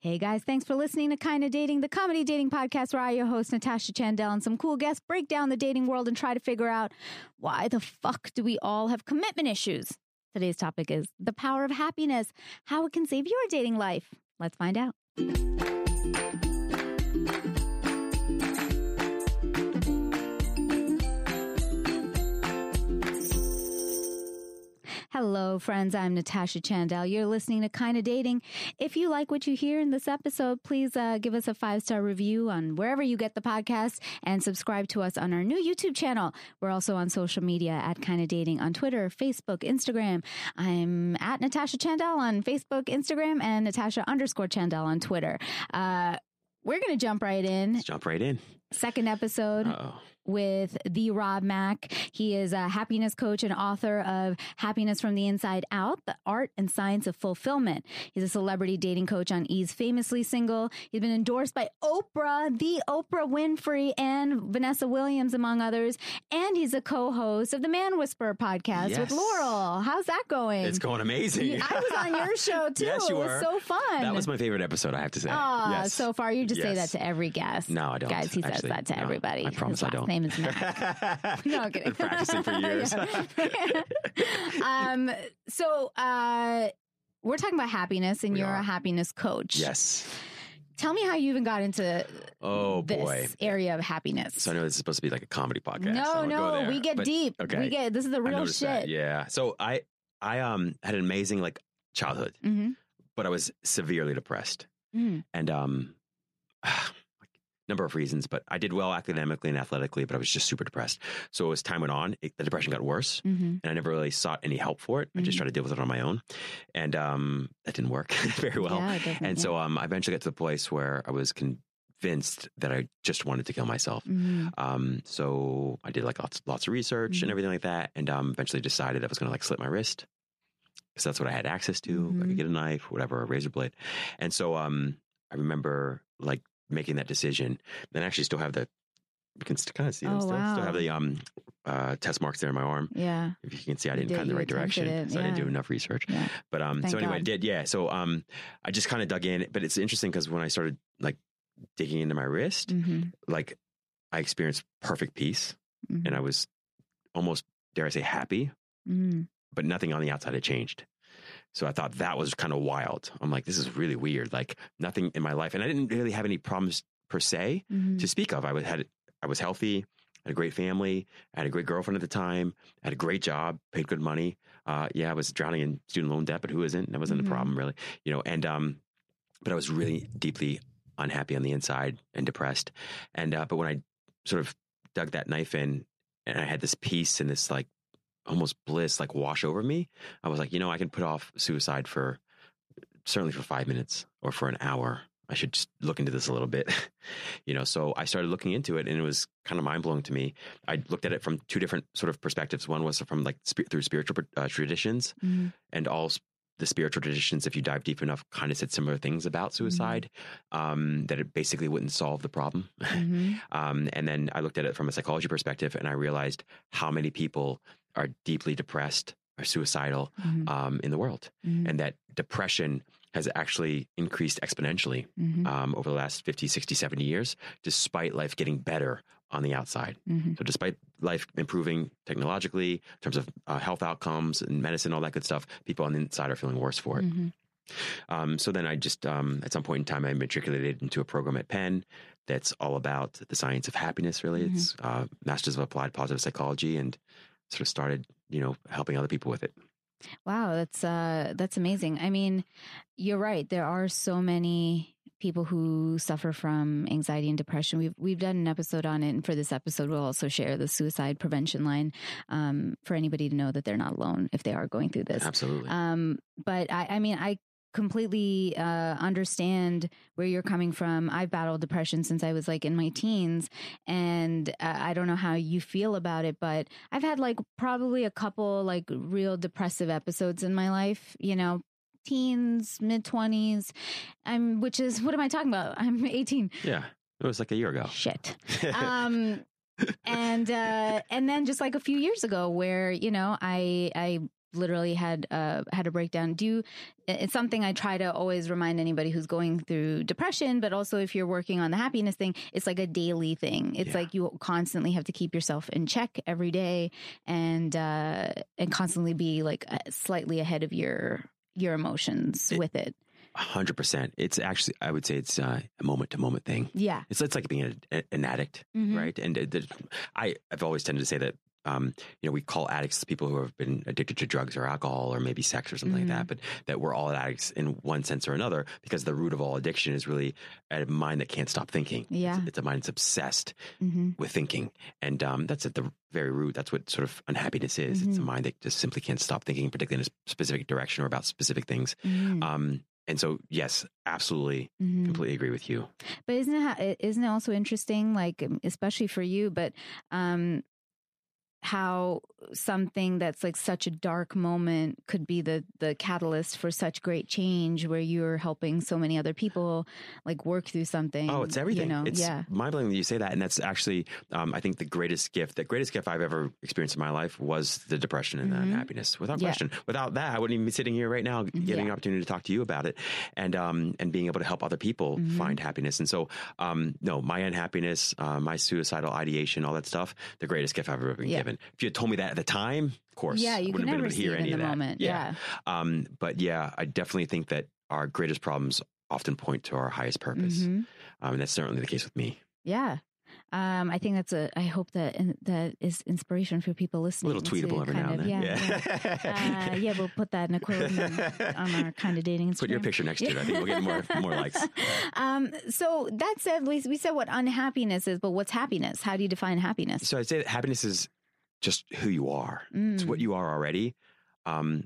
Hey guys, thanks for listening to Kinda Dating, the comedy dating podcast where I, your host, Natasha Chandel, and some cool guests break down the dating world and try to figure out why the fuck do we all have commitment issues? Today's topic is the power of happiness, how it can save your dating life. Let's find out. Hello, friends. I'm Natasha Chandel. You're listening to Kinda Dating. If you like what you hear in this episode, please uh, give us a five star review on wherever you get the podcast and subscribe to us on our new YouTube channel. We're also on social media at Kinda Dating on Twitter, Facebook, Instagram. I'm at Natasha Chandel on Facebook, Instagram, and Natasha underscore Chandel on Twitter. Uh, we're going to jump right in. Let's jump right in. Second episode. Uh-oh. With the Rob Mack. He is a happiness coach and author of Happiness from the Inside Out, the art and science of fulfillment. He's a celebrity dating coach on E's Famously Single. He's been endorsed by Oprah, the Oprah Winfrey, and Vanessa Williams, among others. And he's a co-host of the Man Whisperer podcast with Laurel. How's that going? It's going amazing. I was on your show too. Yes, you it was were. so fun. That was my favorite episode, I have to say. Ah, yes. so far you just say that to every guest. No, I don't, Guys, he says actually. that to No, everybody. I promise I don't. Name is Matt. no, I'm kidding. Been practicing for years. Um, so uh, we're talking about happiness, and We you're are. a happiness coach. yes. Tell me how you even got into Oh this boy. area of happiness. So I know this is supposed to be like a comedy podcast. no, no, we get but deep. okay. We get this is the real shit. that. Yeah. So I I um had an amazing like childhood, hmm but I was severely depressed. Mm. And um number of reasons, but I did well academically and athletically, but I was just super depressed. So as time went on, it, the depression got worse. hmm and I never really sought any help for it. I just Mhm. tried to deal with it on my own, and um, that didn't work very well. yeah, and so um, I eventually got to the place where I was convinced that I just wanted to kill myself. Mhm. Um, so I did like lots, lots of research and everything like that, and um, eventually decided I was going to like slit my wrist because that's what I had access to. I could get a knife, whatever, a razor blade, and so um, I remember like making that decision. Then I actually still have the. You can kind of see them Oh, still. Still have the um, uh, test marks there in my arm. yeah, If you can see, I didn't did- kind of the right direction, it, so I didn't do enough research. yeah. But um, Thank so anyway, I did yeah. So um, I just kind of dug in, but it's interesting because when I started like digging into my wrist, hmm like I experienced perfect peace, hmm and I was almost dare I say happy, hmm but nothing on the outside had changed. So I thought that was kind of wild. I'm like, this is really weird. Like nothing in my life, and I didn't really have any problems per se hmm to speak of. I was had I was healthy, had a great family, I had a great girlfriend at the time, had a great job, paid good money. Uh, yeah, I was drowning in student loan debt, but who isn't? That wasn't Mhm. a problem really, you know. And um, but I was really deeply unhappy on the inside and depressed. And uh, but when I sort of dug that knife in, and I had this peace and this like almost bliss like wash over me, I was like, you know, I can put off suicide for certainly for five minutes or for an hour. I should just look into this a little bit, you know. So I started looking into it, and it was kind of mind blowing to me. I looked at it from two different sort of perspectives. One was from like spi- through spiritual uh, traditions, hmm and all the spiritual traditions, if you dive deep enough, kind of said similar things about suicide. Um, that it basically wouldn't solve the problem. hmm Um, and then I looked at it from a psychology perspective, and I realized how many people are deeply depressed or suicidal hmm um, in the world, hmm and that depression has actually increased exponentially hmm um, over the last 50, 60, 70 years, despite life getting better on the outside. hmm So, despite life improving technologically, in terms of uh, health outcomes and medicine, all that good stuff, people on the inside are feeling worse for it. hmm Um, so then I just, um, at some point in time, I matriculated into a program at Penn that's all about the science of happiness, really. Mhm. It's uh, Masters of Applied Positive Psychology and sort of started, you know, helping other people with it. Wow, that's uh that's amazing. I mean, you're right. There are so many people who suffer from anxiety and depression. We've we've done an episode on it, and for this episode, we'll also share the suicide prevention line um, for anybody to know that they're not alone if they are going through this. Absolutely. Um, but I, I mean, I completely uh, understand where you're coming from. I've battled depression since I was like in my teens, and uh, I don't know how you feel about it, but I've had like probably a couple like real depressive episodes in my life. You know. Teens, mid twenties, I'm. Which is what am I talking about? I'm 18. yeah. It was like a year ago. Shit. Um, and uh, and then just like a few years ago, where you know I I literally had uh, had a breakdown. Do you? It's something I try to always remind anybody who's going through depression, but also if you're working on the happiness thing, it's like a daily thing. It's Yeah. like you constantly have to keep yourself in check every day, and uh, and constantly be like slightly ahead of your your emotions It- with it. hundred percent. It's actually, I would say, it's uh, a moment to moment thing. Yeah. It's it's like being a, an addict, Mhm. right? And uh, the, I I've always tended to say that. Um, you know, we call addicts people who have been addicted to drugs or alcohol or maybe sex or something Mhm. like that, but that we're all addicts in one sense or another because the root of all addiction is really a mind that can't stop thinking. It's- Yeah. It's, a mind that's obsessed hmm with thinking. And um, that's at the very root. That's what sort of unhappiness is. It's a Mhm. mind that just simply can't stop thinking, particularly in a specific direction or about specific things. hmm Um, and so, yes, absolutely, hmm completely agree with you. But isn't it isn't it also interesting, like um, especially for you, but um, how something that's like such a dark moment could be the the catalyst for such great change, where you're helping so many other people like work through something. Oh, it's everything. You know? it's yeah. mind blowing that you say that. And that's actually, um, I think, the greatest gift. The greatest gift I've ever experienced in my life was the depression and the Mhm. unhappiness. Without Yeah. question. Without that, I wouldn't even be sitting here right now getting Yeah. an opportunity to talk to you about it and um, and being able to help other people Mhm. find happiness. And so, um, no, my unhappiness, uh, my suicidal ideation, all that stuff, the greatest gift I've ever been Yeah. If you had told me that at the time, of course, Yeah, you can wouldn't have been able to hear any in of that. moment. Yeah. Yeah. Um, but yeah, I definitely think that our greatest problems often point to our highest purpose. Mhm. Um, and that's certainly the case with me. Yeah. Um, I think that's a. I hope that that is inspiration for people listening. A little tweetable every now and then. Yeah. yeah. Uh, yeah, we'll put that in a quote on, on our Kinda Dating Instagram. Put your picture next to it. I think we'll get more more likes. um, so that said, we, we said what unhappiness is, but what's happiness? How do you define happiness? So I'd say that happiness is just who you are. It's what you are already. Um,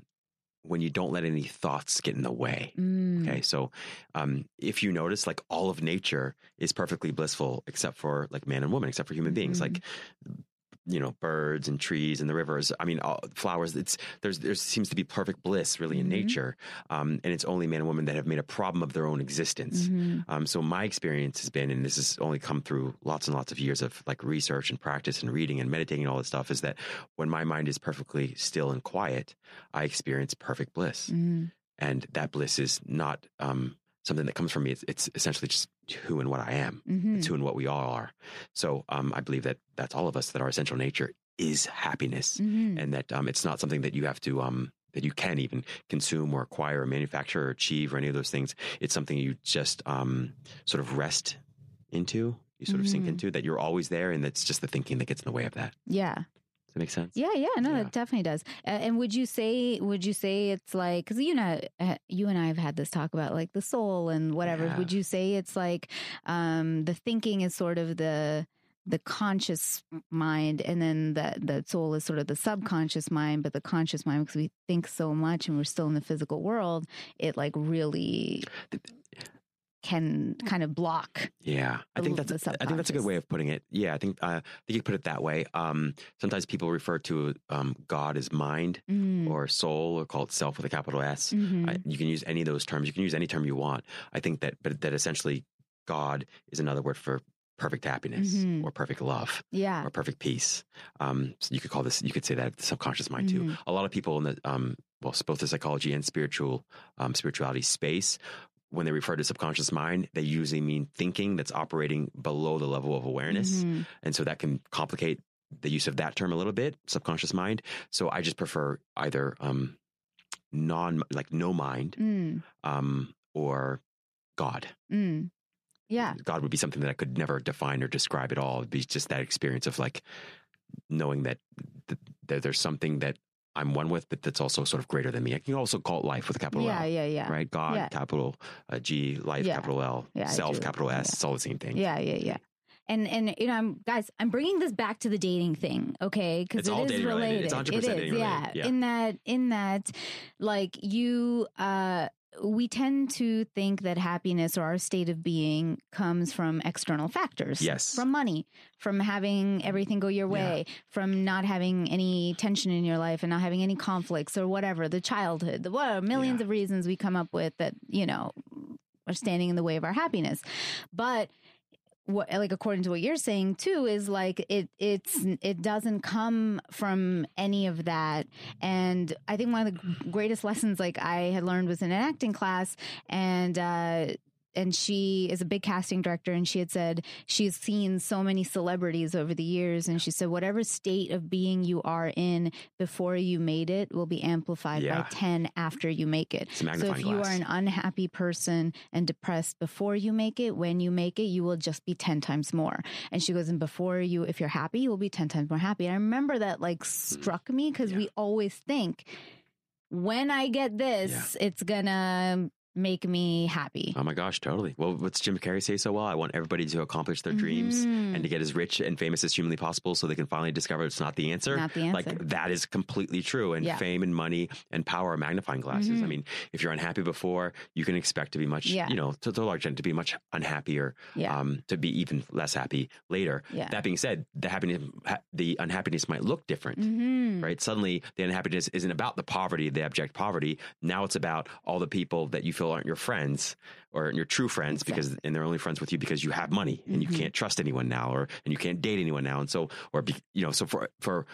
when you don't let any thoughts get in the way. Mm. Okay, so um, if you notice, like all of nature is perfectly blissful, except for like man and woman, except for human beings, Mhm. like you know birds and trees and the rivers. I mean, all, flowers. It's there's there seems to be perfect bliss really in Mhm. nature, um, and it's only man and woman that have made a problem of their own existence. Mhm. Um, so my experience has been, and this has only come through lots and lots of years of like research and practice and reading and meditating and all this stuff, is that when my mind is perfectly still and quiet, I experience perfect bliss Mm. and that bliss is not um, something that comes from me. It's, it's essentially just who and what I am. Mhm. It's who and what we all are. So um, I believe that that's all of us. That our essential nature is happiness, Mhm. and that um, it's not something that you have to um, that you can even consume or acquire or manufacture or achieve or any of those things. It's something you just um, sort of rest into. You sort of sink Mhm. into that you're always there, and that's just the thinking that gets in the way of that. Yeah. That make sense? Yeah, yeah, no, Yeah. it definitely does. Uh, and would you say, would you say it's like, because you know, uh, you and I have had this talk about like the soul and whatever. Yeah. Would you say it's like um, the thinking is sort of the the conscious mind, and then the the soul is sort of the subconscious mind. But the conscious mind, because we think so much and we're still in the physical world, it like really can kind of block. Yeah, I think that's I think that's a good way of putting it. Yeah, I think uh, I think you could put it that way. Um, sometimes people refer to um, God as mind Mm. or soul, or call it self with a capital S. Mhm. I, you can use any of those terms. You can use any term you want. I think that, but that essentially, God is another word for perfect happiness Mhm. or perfect love yeah. or perfect peace. Um, so you could call this. You could say that the subconscious mind too. Mhm. A lot of people in the um, well, both the psychology and spiritual um, spirituality space when they refer to subconscious mind, they usually mean thinking that's operating below the level of awareness. Mhm. And so that can complicate the use of that term a little bit, subconscious mind. So I just prefer either um, non, like no mind, Mm. um, or God. Mm. Yeah. God would be something that I could never define or describe at all. It'd be just that experience of like knowing that, th- that there's something that I'm one with, but that's also sort of greater than me. I can also call it life with a capital Yeah. L. Yeah. Yeah. yeah. Right? God, Yeah. capital uh, G, life, Yeah. capital L, Yeah, self, capital S. It's all the same thing. Yeah, yeah, yeah. And and you know, I'm guys, I'm bringing this back to the dating thing, okay? Because it all is related. related. It's 100% It is, yeah. related. Yeah. In that, in that, like you, uh, we tend to think that happiness or our state of being comes from external factors. Yes. From money, from having everything go your way, from not having any tension in your life and not having any conflicts or whatever, the childhood, the whatever, millions Yeah. of reasons we come up with that, you know, are standing in the way of our happiness. But what like according to what you're saying too is like it it's it doesn't come from any of that. And i think one of the greatest lessons like i had learned was in an acting class and uh and she is a big casting director and she had said she's seen so many celebrities over the years and she said whatever state of being you are in before you made it will be amplified Yeah. by 10 after you make it. So if you are an unhappy person and depressed before you make it when you make it you will just be 10 times more. And she goes and before you if you're happy you will be 10 times more happy. And i remember that like struck me because Yeah. we always think when i get this it's gonna make me happy Oh my gosh, totally. Well, what's Jim Carrey say so well? I want everybody to accomplish their dreams Mhm. and to get as rich and famous as humanly possible so they can finally discover it's not the answer. Not the answer. Like that is completely true. And Yeah. fame and money and power are magnifying glasses. I Mhm. mean, if you're unhappy before, you can expect to be much, Yeah. you know, to, to a large extent, to be much unhappier, yeah um, to be even less happy later. yeah That being said, the happiness, ha- the unhappiness might look different. Mhm. Right. Suddenly, the unhappiness isn't about the poverty, the abject poverty. Now it's about all the people that you feel aren't your friends or your true friends because, and they're only friends with you because you have money and Mhm. you can't trust anyone now, or and you can't date anyone now, and so, or be, you know, so for for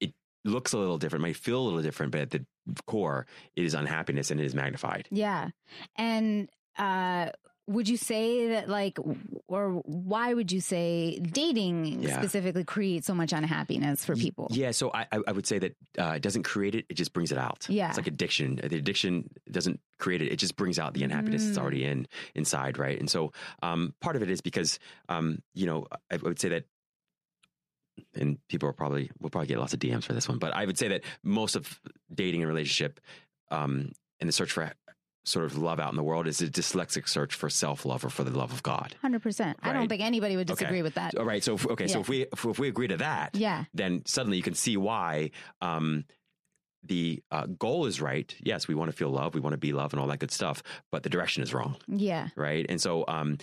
it looks a little different, might feel a little different, but at the core, it is unhappiness and it is magnified. Yeah. And uh would you say that like or why would you say dating Yeah. specifically creates so much unhappiness for people? Yeah, so I, I I would say that uh, it doesn't create it; it just brings it out. Yeah. it's like addiction. The addiction doesn't create it; it just brings out the unhappiness that's Mm. already in inside, right? And so, um, part of it is because, um, you know, I would say that. And people are probably will probably get lots of DMs for this one, but I would say that most of dating and relationship, um, and the search for sort of love out in the world is a dyslexic search for self love or for the love of God. 100%. I don't think anybody would Okay. disagree with that. All right, so if, okay, so if we if, if we agree to that, Yeah. then suddenly you can see why um, the uh, goal is right. Yes, we want to feel love, we want to be love, and all that good stuff, but the direction is wrong, Yeah. right? And so um,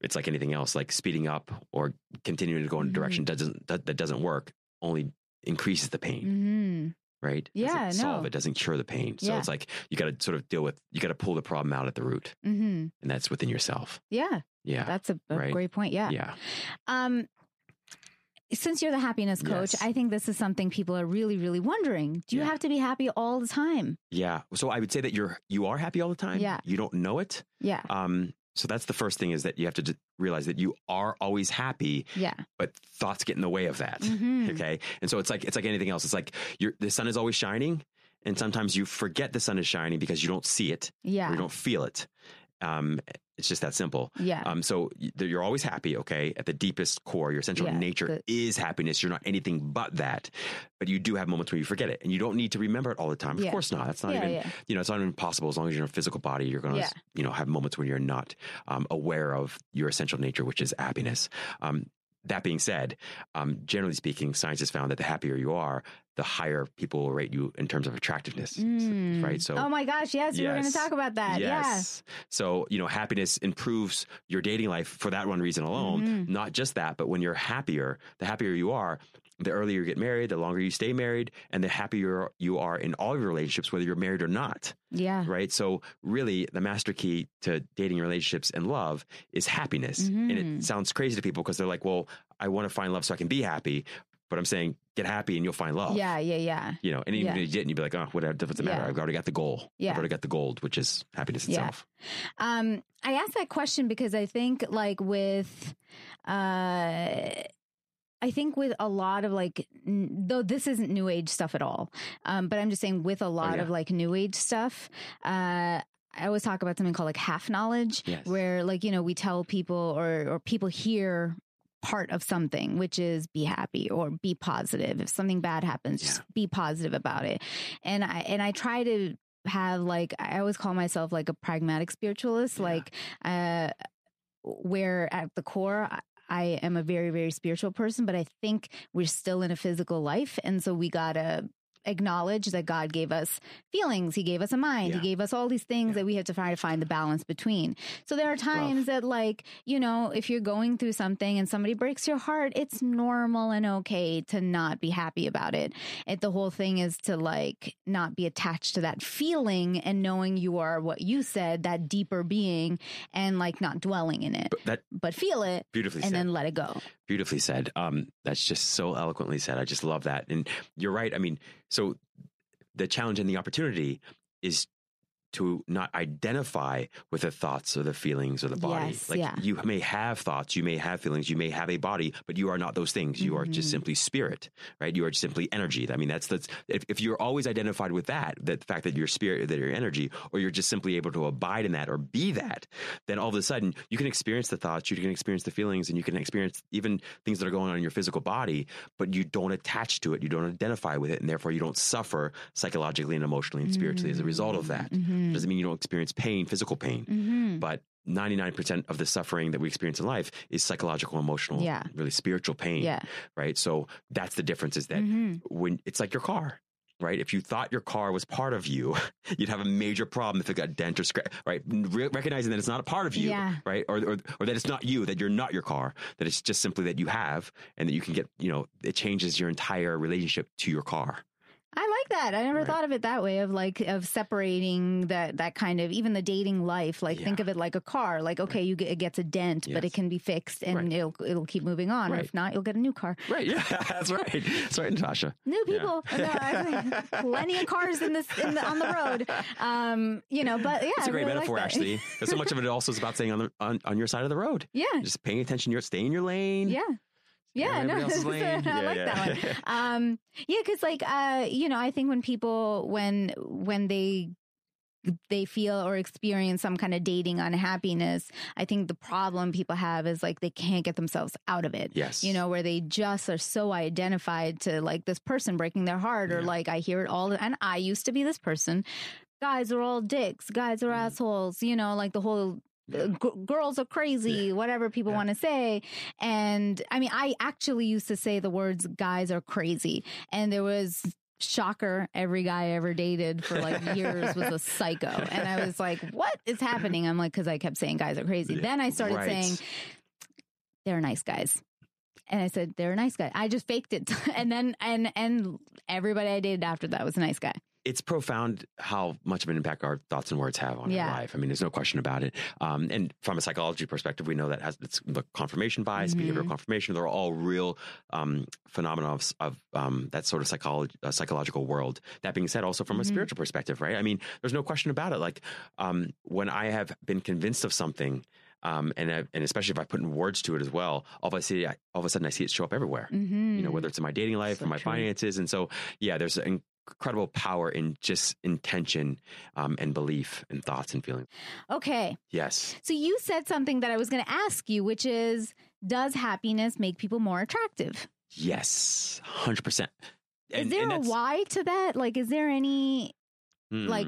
it's like anything else, like speeding up or continuing to go in a Mhm. direction doesn't that, that doesn't work. Only increases the pain, Mhm. Right? Yeah, doesn't solve no. it doesn't cure the pain. So Yeah. it's like you got to sort of deal with you got to pull the problem out at the root, Mhm. and that's within yourself. Yeah. Yeah, That's a, a Right. great point. Yeah. yeah, Um since you're the happiness coach, Yes. I think this is something people are really, really wondering. Do you Yeah. have to be happy all the time? yeah. So I would say that you're you are happy all the time. Yeah. you don't know it. Yeah. Um, so that's the first thing is that you have to d- realize that you are always happy, Yeah. but thoughts get in the way of that. Mhm. Okay, and so it's like it's like anything else. It's like you're, the sun is always shining, and sometimes you forget the sun is shining because you don't see it or Yeah. you don't feel it. Um, it's just that simple. Yeah. Um, so you're always happy, okay? At the deepest core, your essential Yeah, nature the- is happiness. You're not anything but that. But you do have moments where you forget it, and you don't need to remember it all the time. Of Yeah. course not. That's not yeah, even you know, it's not even possible as long as you're in a physical body, you're going to, Yeah. you know, have moments when you're not um, aware of your essential nature, which is happiness. Um, that being said, um, generally speaking, science has found that the happier you are, the higher people will rate you in terms of attractiveness, Mm. right? So, oh my gosh, yes, we're going to talk about that. yes. So, you know, happiness improves your dating life for that one reason alone. Mhm. Not just that, but when you're happier, the happier you are, the earlier you get married, the longer you stay married, and the happier you are in all your relationships, whether you're married or not Yeah. Yeah. right? So really, the master key to dating relationships and love is happiness. And Mhm. it sounds crazy to people because they're like, "Well, I want to find love so I can be happy," but I'm saying, get happy and you'll find love. Yeah, yeah, yeah. You know, and even Yeah. if you didn't, you'd be like, "Oh, whatever, does it matter? Yeah. I've already got the goal. Yeah. I've already got the gold, which is happiness Yeah. itself." Um, I asked that question because I think like with uh I think with a lot of like, n- though this isn't new age stuff at all, um, but I'm just saying with a lot Oh, yeah. of like new age stuff, uh, I always talk about something called like half knowledge, Yes. where like you know we tell people or or people hear part of something, which is be happy or be positive. If something bad happens, just be positive about it. And I and I try to have like I always call myself like a pragmatic spiritualist, Yeah. like uh, where at the core. I, am a very, very spiritual person, but I think we're still in a physical life. And so we gotta acknowledge that God gave us feelings. He gave us a mind. Yeah. He gave us all these things Yeah. that we have to try to find the balance between. So there are times that, like, you know, if you're going through something and somebody breaks your heart, it's normal and okay to not be happy about it. It the whole thing is to like not be attached to that feeling and knowing you are what you said, that deeper being, and like not dwelling in it, But that but feel it beautifully and said. then let it go. beautifully said. Um, that's just so eloquently said. I just love that. And you're right. I mean, so the challenge and the opportunity is to not identify with the thoughts or the feelings or the body. Yes, like yeah. you may have thoughts, you may have feelings, you may have a body, but you are not those things. You are just Mhm. simply spirit, right? You are simply energy. I mean, that's that's if, if you're always identified with that, that the fact that you're spirit, that you're energy, or you're just simply able to abide in that or be that, then all of a sudden you can experience the thoughts, you can experience the feelings, and you can experience even things that are going on in your physical body, but you don't attach to it, you don't identify with it, and therefore you don't suffer psychologically and emotionally and spiritually as a result of that. Mhm. Doesn't mean you don't experience pain, physical pain, Mhm. but 99% of the suffering that we experience in life is psychological, emotional, Yeah. really spiritual pain, Yeah. right? So that's the difference is that Mhm. when it's like your car, right? If you thought your car was part of you, you'd have a major problem if it got dent or scratch, right? Re- recognizing that it's not a part of you, Yeah. right? Or, or, or that it's not you, that you're not your car, that it's just simply that you have and that you can get, you know, it changes your entire relationship to your car. I like that. I never Right. thought of it that way of like of separating that that kind of even the dating life. Like think of it like a car. Like okay, you get, it gets a dent, but it can be fixed and Right. it'll it'll keep moving on. Or if not, you'll get a new car. Right. Yeah. That's right. That's right, Natasha. New Yeah. people, No, I- plenty of cars in this in the, on the road. Um, you know, but yeah, It's a great really metaphor, actually. so much of it also is about staying on, the, on, on your side of the road. yeah, Just paying attention, you're staying in your lane. yeah, yeah. No, lane. I Yeah, like yeah. that one. um yeah because like uh you know i think when people when when they they feel or experience some kind of dating unhappiness i think the problem people have is like they can't get themselves out of it Yes. you know where they just are so identified to like this person breaking their heart or like i hear it all and i used to be this person guys are all dicks guys are Mm. assholes you know like the whole g- girls are crazy whatever people Yeah. want to say. And i mean i actually used to say the words guys are crazy. And there was shocker. Every guy I ever dated for like years was a psycho. And i was like what is happening? I'm like because i kept saying guys are crazy. Yeah, then i started right. saying they're nice guys. And I said they're a nice guy. I just faked it, and then and and everybody I dated after that was a nice guy. It's profound how much of an impact our thoughts and words have on Yeah. our life. I mean, there's no question about it. Um, and from a psychology perspective, we know that has it's the confirmation bias, Mhm. behavioral confirmation. They're all real um, phenomena of, of um, that sort of psychology, uh, psychological world. That being said, also from a Mhm. spiritual perspective, right? I mean, there's no question about it. Like um, when I have been convinced of something. Um, and I, and especially if I put in words to it as well, all of a sudden, I, all of a sudden I see it show up everywhere Mm-hmm. you know whether it's in my dating life So or my true. finances and so yeah there's an incredible power in just intention um, and belief and thoughts and feelings okay. yes So you said something that I was going to ask you, which is, does happiness make people more attractive? yes 100% is there a why to that? Like, is there any like?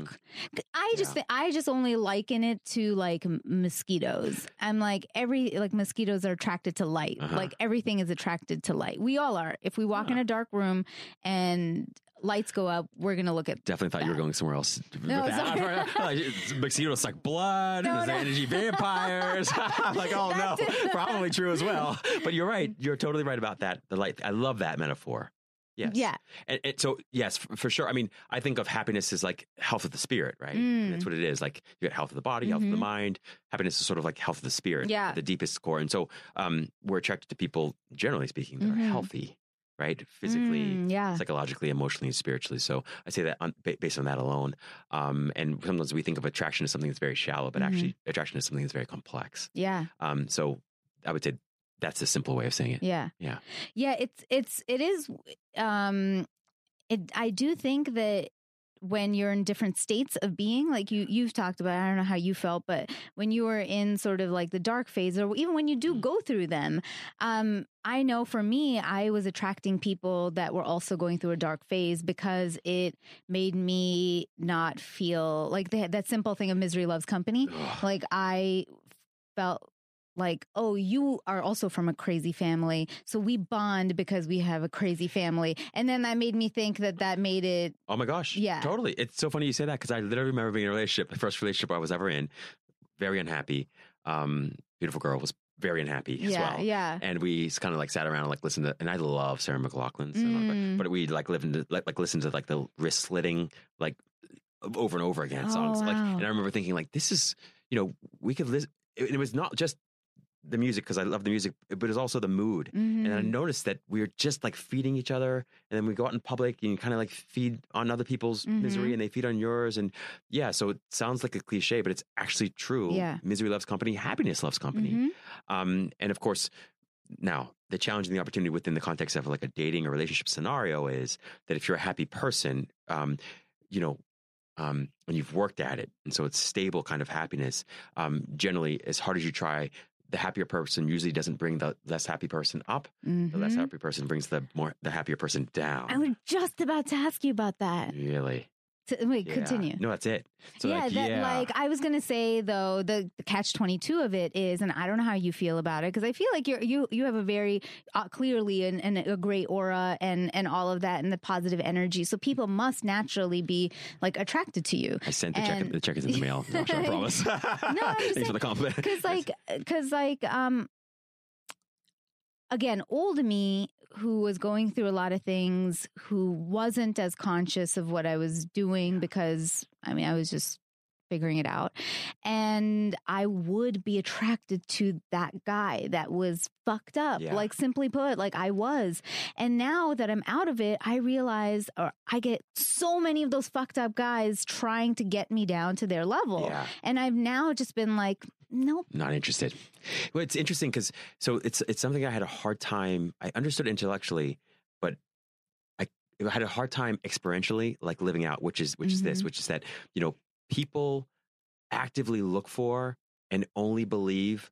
I just Yeah. thi- I just only liken it to like mosquitoes. I'm like every like mosquitoes are attracted to light. Uh-huh. Like everything is attracted to light. We all are. If we walk in Huh. a dark room and lights go up, we're gonna look at Definitely thought you were going somewhere else. No, that. Mosquitoes suck blood. No, no. energy vampires. I'm like, oh no, it. probably true as well. But you're right. You're totally right about that. The light. I love that metaphor. Yes. yeah. And, and so, yes, for, sure. I mean, I think of happiness as like health of the spirit, right? Mm. That's what it is. Like you got health of the body, health of the Mhm. mind. Happiness is sort of like health of the spirit, Yeah. the deepest core. And so, um, we're attracted to people, generally speaking, that Mhm. are healthy, right? Physically, Mm, yeah. psychologically, emotionally, and spiritually. So I say that on, based on that alone. Um, and sometimes we think of attraction as something that's very shallow, but Mhm. actually, attraction is something that's very complex. Yeah. Um, so I would say that's a simple way of saying it. Yeah. Yeah. Yeah, it's it's it is um it I do think that when you're in different states of being like you you've talked about I don't know how you felt but when you were in sort of like the dark phase or even when you do Mm. go through them um I know for me I was attracting people that were also going through a dark phase because it made me not feel like they had that simple thing of misery loves company like I felt like, oh, you are also from a crazy family. So we bond because we have a crazy family. And then that made me think that that made it. Oh my gosh. Yeah. Totally. It's so funny you say that because I literally remember being in a relationship, the first relationship I was ever in, very unhappy. Um, beautiful girl was very unhappy as yeah. well. Yeah. And we kind of like sat around and like listened to, and I love Sarah McLachlan, so, Mm. but, we like listened to like, like listen to like the wrist slitting like over and over again Oh, songs. Like, and I remember thinking like, this is you know we could listen. It, it was not just the music because I love the music, but it's also the mood. Mhm. And I noticed that we are just like feeding each other, and then we go out in public and you kind of like feed on other people's Mhm. misery, and they feed on yours. And yeah, so it sounds like a cliche, but it's actually true. Yeah. misery loves company, happiness loves company. Mhm. Um, and of course, now the challenge and the opportunity within the context of like a dating or relationship scenario is that if you're a happy person, um, you know, um, and you've worked at it, and so it's stable kind of happiness. Um, generally, as hard as you try, the happier person usually doesn't bring the less happy person up. The less Mhm. happy person brings the more the happier person down. I was just about to ask you about that. really? To- wait, Yeah. continue. No, that's it. So yeah, like, that, yeah. like I was gonna say though, the, the catch twenty two of it is, and I don't know how you feel about it because I feel like you're you you have a very uh, clearly and an, a great aura and and all of that and the positive energy, so people must naturally be like attracted to you. I sent the check. The check is in the mail. No, sure, I promise. Just Thanks saying, for the compliment. because like because like um again old me who was going through a lot of things who wasn't as conscious of what i was doing because i mean i was just figuring it out and i would be attracted to that guy that was fucked up Yeah. like simply put like i was and now that i'm out of it i realize or i get so many of those fucked up guys trying to get me down to their level yeah. and I've now just been like, nope. not interested. Well, it's interesting because so it's it's something I had a hard time. I understood intellectually, but I, I had a hard time experientially, like living out. Which is which is this, Mhm. which is that you know people actively look for and only believe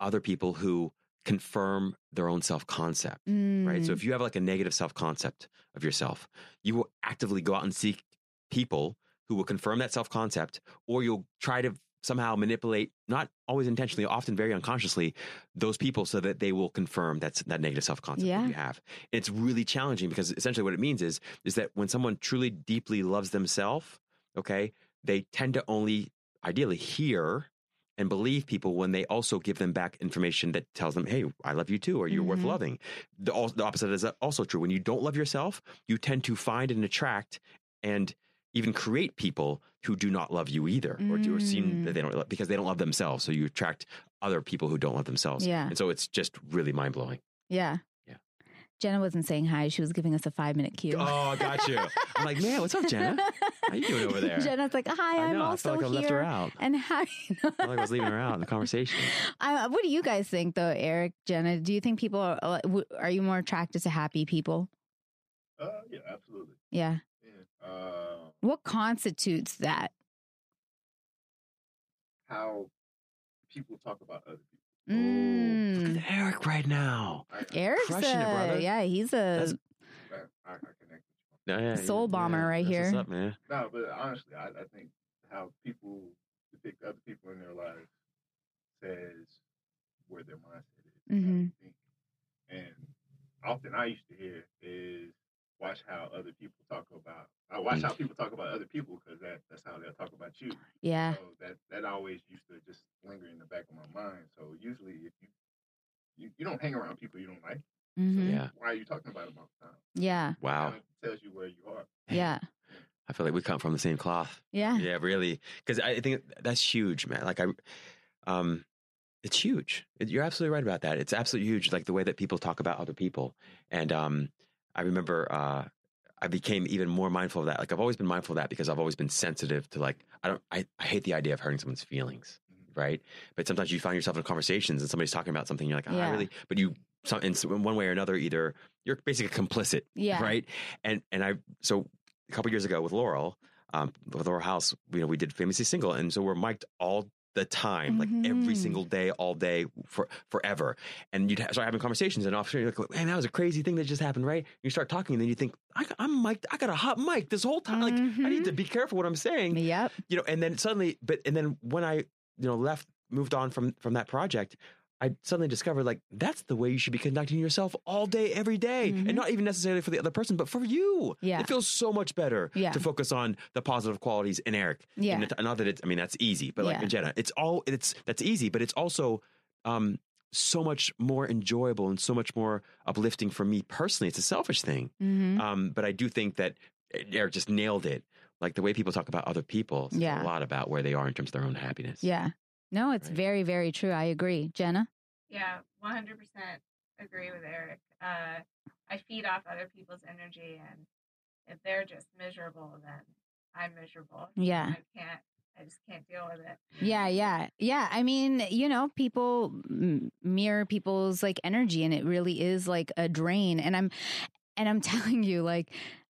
other people who confirm their own self concept. Right. So Mm. if you have like a negative self concept of yourself, you will actively go out and seek people who will confirm that self concept, or you'll try to somehow manipulate, not always intentionally, often very unconsciously, those people so that they will confirm that's that negative self concept Yeah. that you have. It's really challenging because essentially what it means is is that when someone truly deeply loves themselves, okay, they tend to only ideally hear and believe people when they also give them back information that tells them, "Hey, I love you too," or "You're worth Mhm. loving." The, the opposite is also true. When you don't love yourself, you tend to find and attract and even create people who do not love you either, or do or seem that they don't love, because they don't love themselves. So you attract other people who don't love themselves. Yeah. and so it's just really mind blowing. Yeah. Yeah. Jenna wasn't saying hi. She was giving us a five minute cue. Oh, I got you. I'm like, man, what's up, Jenna? How you doing over there? Jenna's like, hi, I I'm know. I also felt like I left her here. out. And how? I felt like I was leaving her out in the conversation. I, what do you guys think, though, Eric, Jenna? Do you think people are? uh, Are you more attracted to happy people? Uh, yeah, absolutely. Yeah. Yeah. Uh, What constitutes that? how people talk about other people. Look Mm. at Eric right now. I, I, Eric's Crushing it, brother. yeah, he's a That's- I, I connect with you. Yeah, yeah, Soul yeah, bomber right that's what's here. up, man? No, but honestly, I, I think how people depict other people in their lives says where their mindset is. and how Mhm. And often I used to hear is watch how other people talk about. I watch Mm. how people talk about other people because that that's how they'll talk about you. yeah. So that that always used to just linger in the back of my mind. So usually, if you you, you don't hang around people you don't like, Mhm. Yeah. why are you talking about them all the time? Yeah. Wow. Kinda tells you where you are. Yeah. I feel like we come from the same cloth. Yeah. Yeah, really. Because I think that's huge, man. Like I, um, it's huge. It- You're absolutely right about that. It's absolutely huge. Like the way that people talk about other people. And um, I remember uh, I became even more mindful of that. Like I've always been mindful of that because I've always been sensitive to like I don't I, I hate the idea of hurting someone's feelings, Mhm. right? But sometimes you find yourself in conversations and somebody's talking about something. You're like, oh, Yeah. I really. But you, some, in in one way or another, either you're basically complicit, Yeah. right? And and I so a couple years ago with Laurel, um, with Laurel House, you know, we did famously single, and so we're mic'd all the time, like every Mhm. single day, all day, for forever. And you'd ha- start having conversations, and often you're like, "Man, that was a crazy thing that just happened, right?" You start talking, and then you think, I, "I'm mic'd. I got a hot mic this whole time. Like, I need to be careful what I'm saying." Yep. you know and then suddenly but and then when i you know left moved on from from that project I suddenly discovered like that's the way you should be conducting yourself all day, every day. Mhm. and not even necessarily for the other person, but for you. Yeah. it feels so much better Yeah. to focus on the positive qualities in Eric. Yeah. And not that it's, I mean, that's easy, but like Yeah. in Jenna, it's all it's that's easy, but it's also um, so much more enjoyable and so much more uplifting for me personally. It's a selfish thing, hmm um, but I do think that Eric just nailed it. Like the way people talk about other people, Yeah. a lot about where they are in terms of their own happiness. Yeah. No, it's Right. very, very true. I agree. Jenna? Yeah, 100% agree with Eric. Uh, I feed off other people's energy, and if they're just miserable, then I'm miserable. Yeah. I can't, I just can't deal with it. Yeah, yeah, yeah. I mean, you know, people m- mirror people's like energy, and it really is like a drain. And I'm, and I'm telling you, like,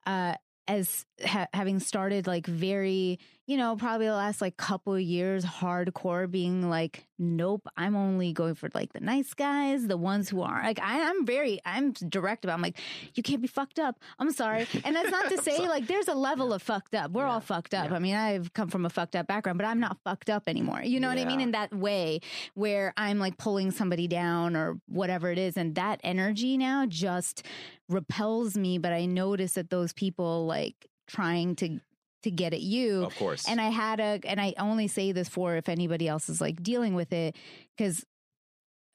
uh, as ha- having started like very, you know, probably the last like couple of years hardcore being like, nope, I'm only going for like the nice guys, the ones who are like, I, I'm very, I'm direct about. I'm like, you can't be fucked up. I'm sorry, and that's not to say like there's a level of fucked up. We're all fucked up. Yeah. I mean, I've come from a fucked up background, but I'm not fucked up anymore. You know what I mean? In that way where I'm like pulling somebody down or whatever it is. And that energy now just repels me. But I notice that those people like trying to to get at you. of course. And I had a, and I only say this for if anybody else is like dealing with it, because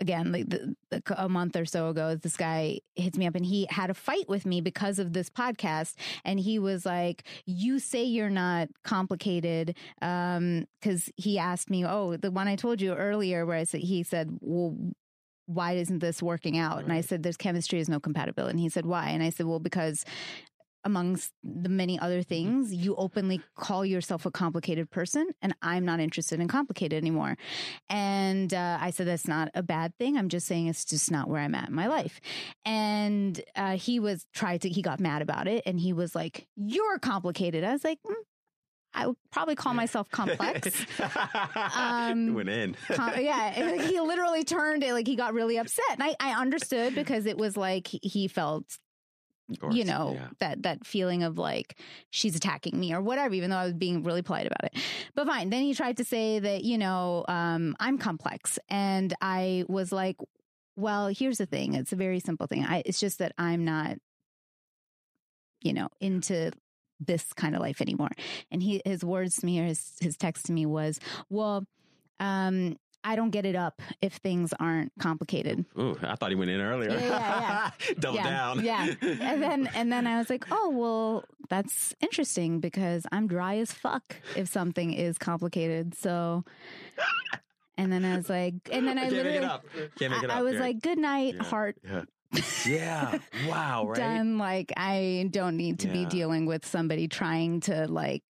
again, like the, the, a month or so ago, this guy hits me up and he had a fight with me because of this podcast. And he was like, You say you're not complicated. Um, cause he asked me, Oh, the one I told you earlier where I said, he said, Well, why isn't this working out? And I said, There's chemistry, is no compatibility. And he said, Why? And I said, Well, because amongst the many other things, you openly call yourself a complicated person, and I'm not interested in complicated anymore. And uh, I said, that's not a bad thing. I'm just saying it's just not where I'm at in my life. And uh, he was tried to, he got mad about it, and he was like, You're complicated. I was like, mm, I would probably call myself complex. Um, went in. Com- yeah, he literally turned it like he got really upset, and I, I understood because it was like he- felt course, you know yeah. that that feeling of like she's attacking me or whatever even though i was being really polite about it. But fine then he tried to say that you know um i'm complex. And i was like well here's the thing it's a very simple thing. I, it's just that i'm not you know into this kind of life anymore. And he his words to me or his his text to me was well um I don't get it up if things aren't complicated. Ooh, I thought he went in earlier. Yeah, yeah, Double yeah, down. Yeah. And then and then I was like, "Oh, well, that's interesting because I'm dry as fuck if something is complicated." So And then I was like and then I, can't make literally it up. Can't make it I, up. I was You're like, "Good night, Yeah. heart." yeah. yeah. Wow. Right. Done. Like I don't need to be dealing with somebody trying to like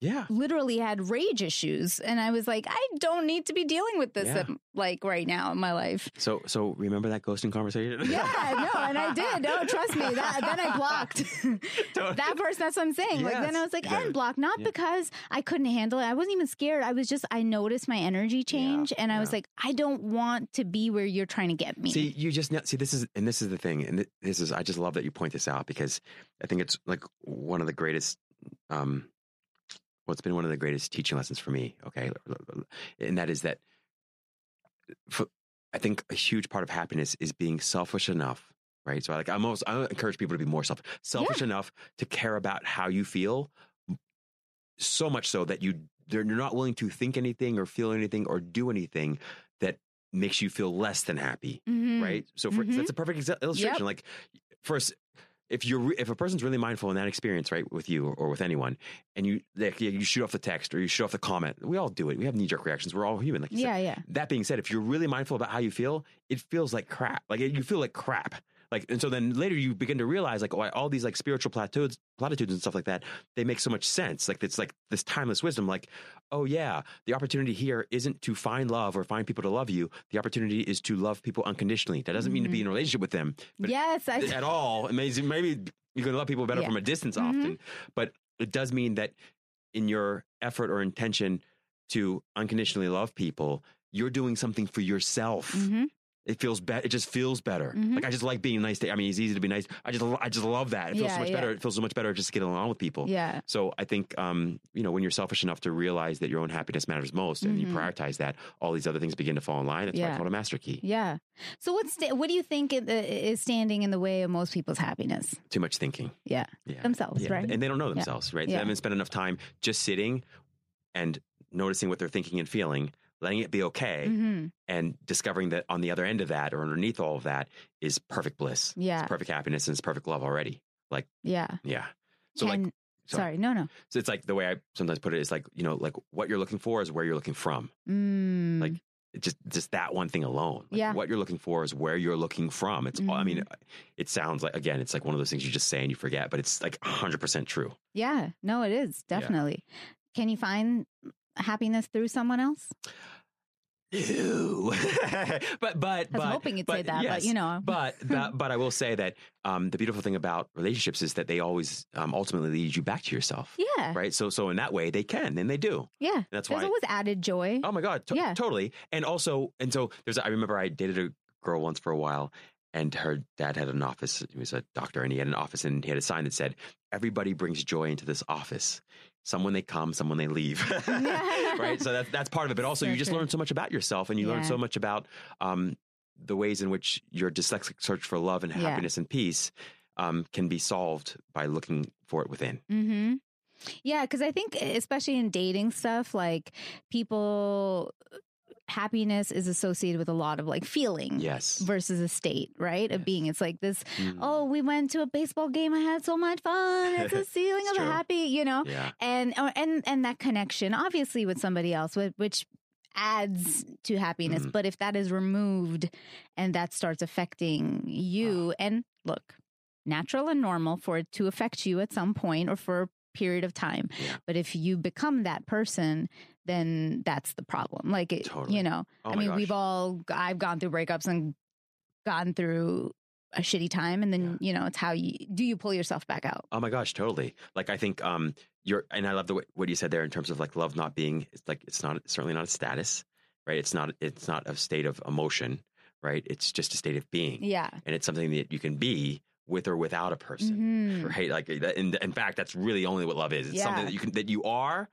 Yeah. literally had rage issues and I was like, I don't need to be dealing with this Yeah. um, like right now in my life. So, so remember that ghosting conversation? Yeah, no, and I did. No, trust me. That then I blocked that person. That's what I'm saying. Like then I was like, Yeah. block, not Yeah. because I couldn't handle it. I wasn't even scared. I was just I noticed my energy change, and I was like, I don't want to be where you're trying to get me. See, you just see this is and this is the thing, and this is I just love that you point this out because I think it's like one of the greatest. um What's been one of the greatest teaching lessons for me, okay, and that is that for, I think a huge part of happiness is being selfish enough, right? So, I like, I'm almost I encourage people to be more self selfish enough to care about how you feel, so much so that you they're you're not willing to think anything or feel anything or do anything that makes you feel less than happy Mhm. right? So for, Mhm. that's a perfect illustration. Like, first, if you're if a person's really mindful in that experience, right, with you or, or with anyone, and you like, you shoot off the text or you shoot off the comment, we all do it. We have knee jerk reactions. We're all human, like you said. Yeah, yeah. That being said, if you're really mindful about how you feel, it feels like crap. Like you feel like crap. Like and so then later you begin to realize like oh, all these like spiritual platitudes, platitudes and stuff like that, they make so much sense. Like it's like this timeless wisdom. Like oh yeah, the opportunity here isn't to find love or find people to love you. The opportunity is to love people unconditionally. That doesn't mean to be in a relationship with them yes, I at all. Amazing. Maybe you can love people better Yeah. from a distance Mhm. often, but it does mean that in your effort or intention to unconditionally love people, you're doing something for yourself. Mhm. It feels better. It just feels better. Mhm. Like I just like being nice. To, I mean, it's easy to be nice. I just, I just love that. It feels Yeah, so much yeah. better. It feels so much better just getting along with people. Yeah. So I think, um, you know, when you're selfish enough to realize that your own happiness matters most, and you Mhm. prioritize that, all these other things begin to fall in line. That's why I call it a master key. Yeah. So what's what do you think is standing in the way of most people's happiness? Too much thinking. Yeah. Yeah. Themselves, Yeah. right? And they don't know themselves, right? They haven't spent enough time just sitting and noticing what they're thinking and feeling, letting it be okay, hmm and discovering that on the other end of that or underneath all of that is perfect bliss. Yeah. It's perfect happiness and it's perfect love already. Like, yeah. Yeah. So like Can- sorry. No, no. so it's like the way I sometimes put it is like, you know, like what you're looking for is where you're looking from. Mm. Like, just just that one thing alone. Like Yeah. What you're looking for is where you're looking from. It's all I mean, Mm-hmm. it sounds like again, it's like one of those things you just say and you forget, but it's like hundred percent true. yeah. No, it is Yeah. definitely. Can you find happiness through someone else? Ew. but but I was but hoping you'd say but that, but you know. but, but but I will say that um, the beautiful thing about relationships is that they always um, ultimately lead you back to yourself, yeah. right? So so in that way they can and they do. Yeah. That's There's why. always added joy. Oh my god, to- Yeah. totally. And also, and so there's. I remember I dated a girl once for a while, and her dad had an office. He was a doctor, and he had an office, and he had a sign that said, "Everybody brings joy into this office. Some when they come, some when they leave." right. So that's that's part of it. But also, So you just true. learn so much about yourself, and you learn so much about um, the ways in which your dyslexic search for love and Yeah. happiness and peace um, can be solved by looking for it within. Mm-hmm. Yeah, because I think especially in dating stuff, like people happiness is associated with a lot of like feeling Yes. versus a state, right? Of being it's like this, Mm. oh, we went to a baseball game, I had so much fun. It's a feeling It's of true. happy, you know? Yeah. And or- and and that connection obviously with somebody else which adds to happiness, Mhm. but if that is removed and that starts affecting you Ah. and look, natural and normal for it to affect you at some point or for period of time. Yeah. But if you become that person, then that's the problem. Like, it, Totally. you know, Oh I mean, gosh. we've all, I've gone through breakups and gone through a shitty time. And then, you know, it's how you, do you pull yourself back out? Oh my gosh, totally. Like I think um you're and I love the way what you said there in terms of like love not being it's like it's not certainly not a status, right? It's not it's not a state of emotion, right? It's just a state of being. Yeah. And it's something that you can be with or without a person. Mhm. Right? Like that- in in fact that's really only what love is. It's something that you can that you are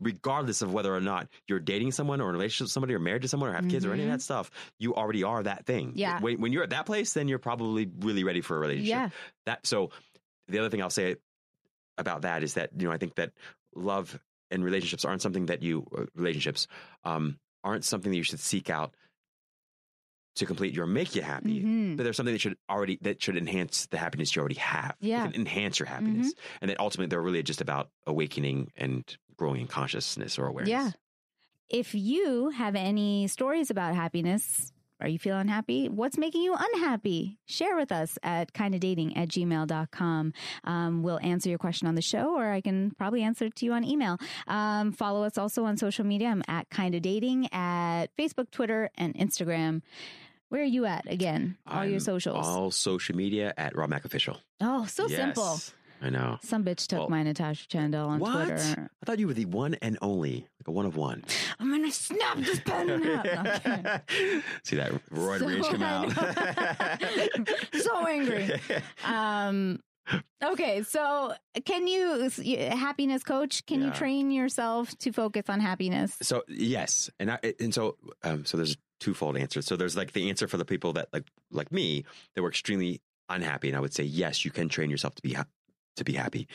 regardless of whether or not you're dating someone or in a relationship with somebody or married to someone or have kids or any of that stuff, you already are that thing. Yeah. When, when you're at that place, then you're probably really ready for a relationship Yeah. that so the other thing i'll say about that is that you know i think that love and relationships aren't something that you uh, relationships um aren't something that you should seek out to complete you or make you happy Mhm. but there's something that should already that should enhance the happiness you already have It Yeah. can enhance your happiness and that ultimately they're really just about awakening and growing in consciousness or awareness Yeah. If you have any stories about happiness, are you feeling happy? What's making you unhappy? Share with us at kindadating at gmail.com. Um, we'll answer your question on the show, or I can probably answer it to you on email. Um, follow us also on social media. I'm at Kinda Dating at Facebook, Twitter, and Instagram. Where are you at again? All your I'm socials. all social media at rob mac official oh, so simple. I know Some bitch took Well, my Natasha Chandel on what? Twitter. I thought you were the one and only, like a one of one. I'm gonna snap this pen in half. See that roid So rage come out. So angry. Um, okay, so can you, happiness coach, can you train yourself to focus on happiness? So yes, and I, and so um, so there's twofold answer. So there's like the answer for the people that like like me that were extremely unhappy, and I would say yes, you can train yourself to be ha- to be happy.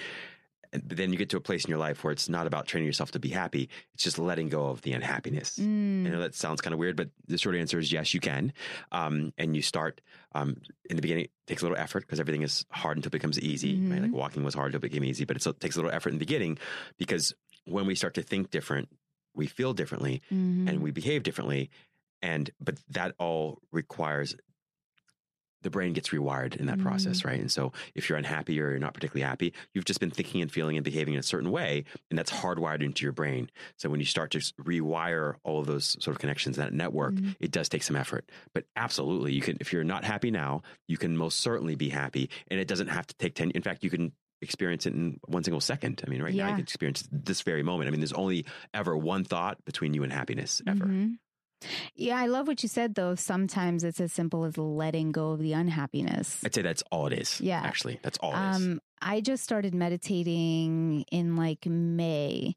And but then you get to a place in your life where it's not about training yourself to be happy; it's just letting go of the unhappiness. I Mm, know that sounds kind of weird, but the short answer is yes, you can. Um, and you start um, in the beginning. It takes a little effort because everything is hard until it becomes easy. Right? Mhm. Like walking was hard until it became easy, but it takes a little effort in the beginning because when we start to think different, we feel differently mhm. and we behave differently. And but that all requires the brain gets rewired in that Mm. process, right? And so if you're unhappy or you're not particularly happy, you've just been thinking and feeling and behaving in a certain way, and that's hardwired into your brain. So when you start to rewire all of those sort of connections, that network, Mhm. it does take some effort. But absolutely, you can if you're not happy now, you can most certainly be happy, and it doesn't have to take ten. In fact, you can experience it in one single second. I mean, right now Yeah. you can experience this very moment. I mean, there's only ever one thought between you and happiness ever. Mhm. Yeah, I love what you said though. Sometimes it's as simple as letting go of the unhappiness. I'd say that's all it is. Yeah. Actually, that's all it is. Um, I just started meditating in like May.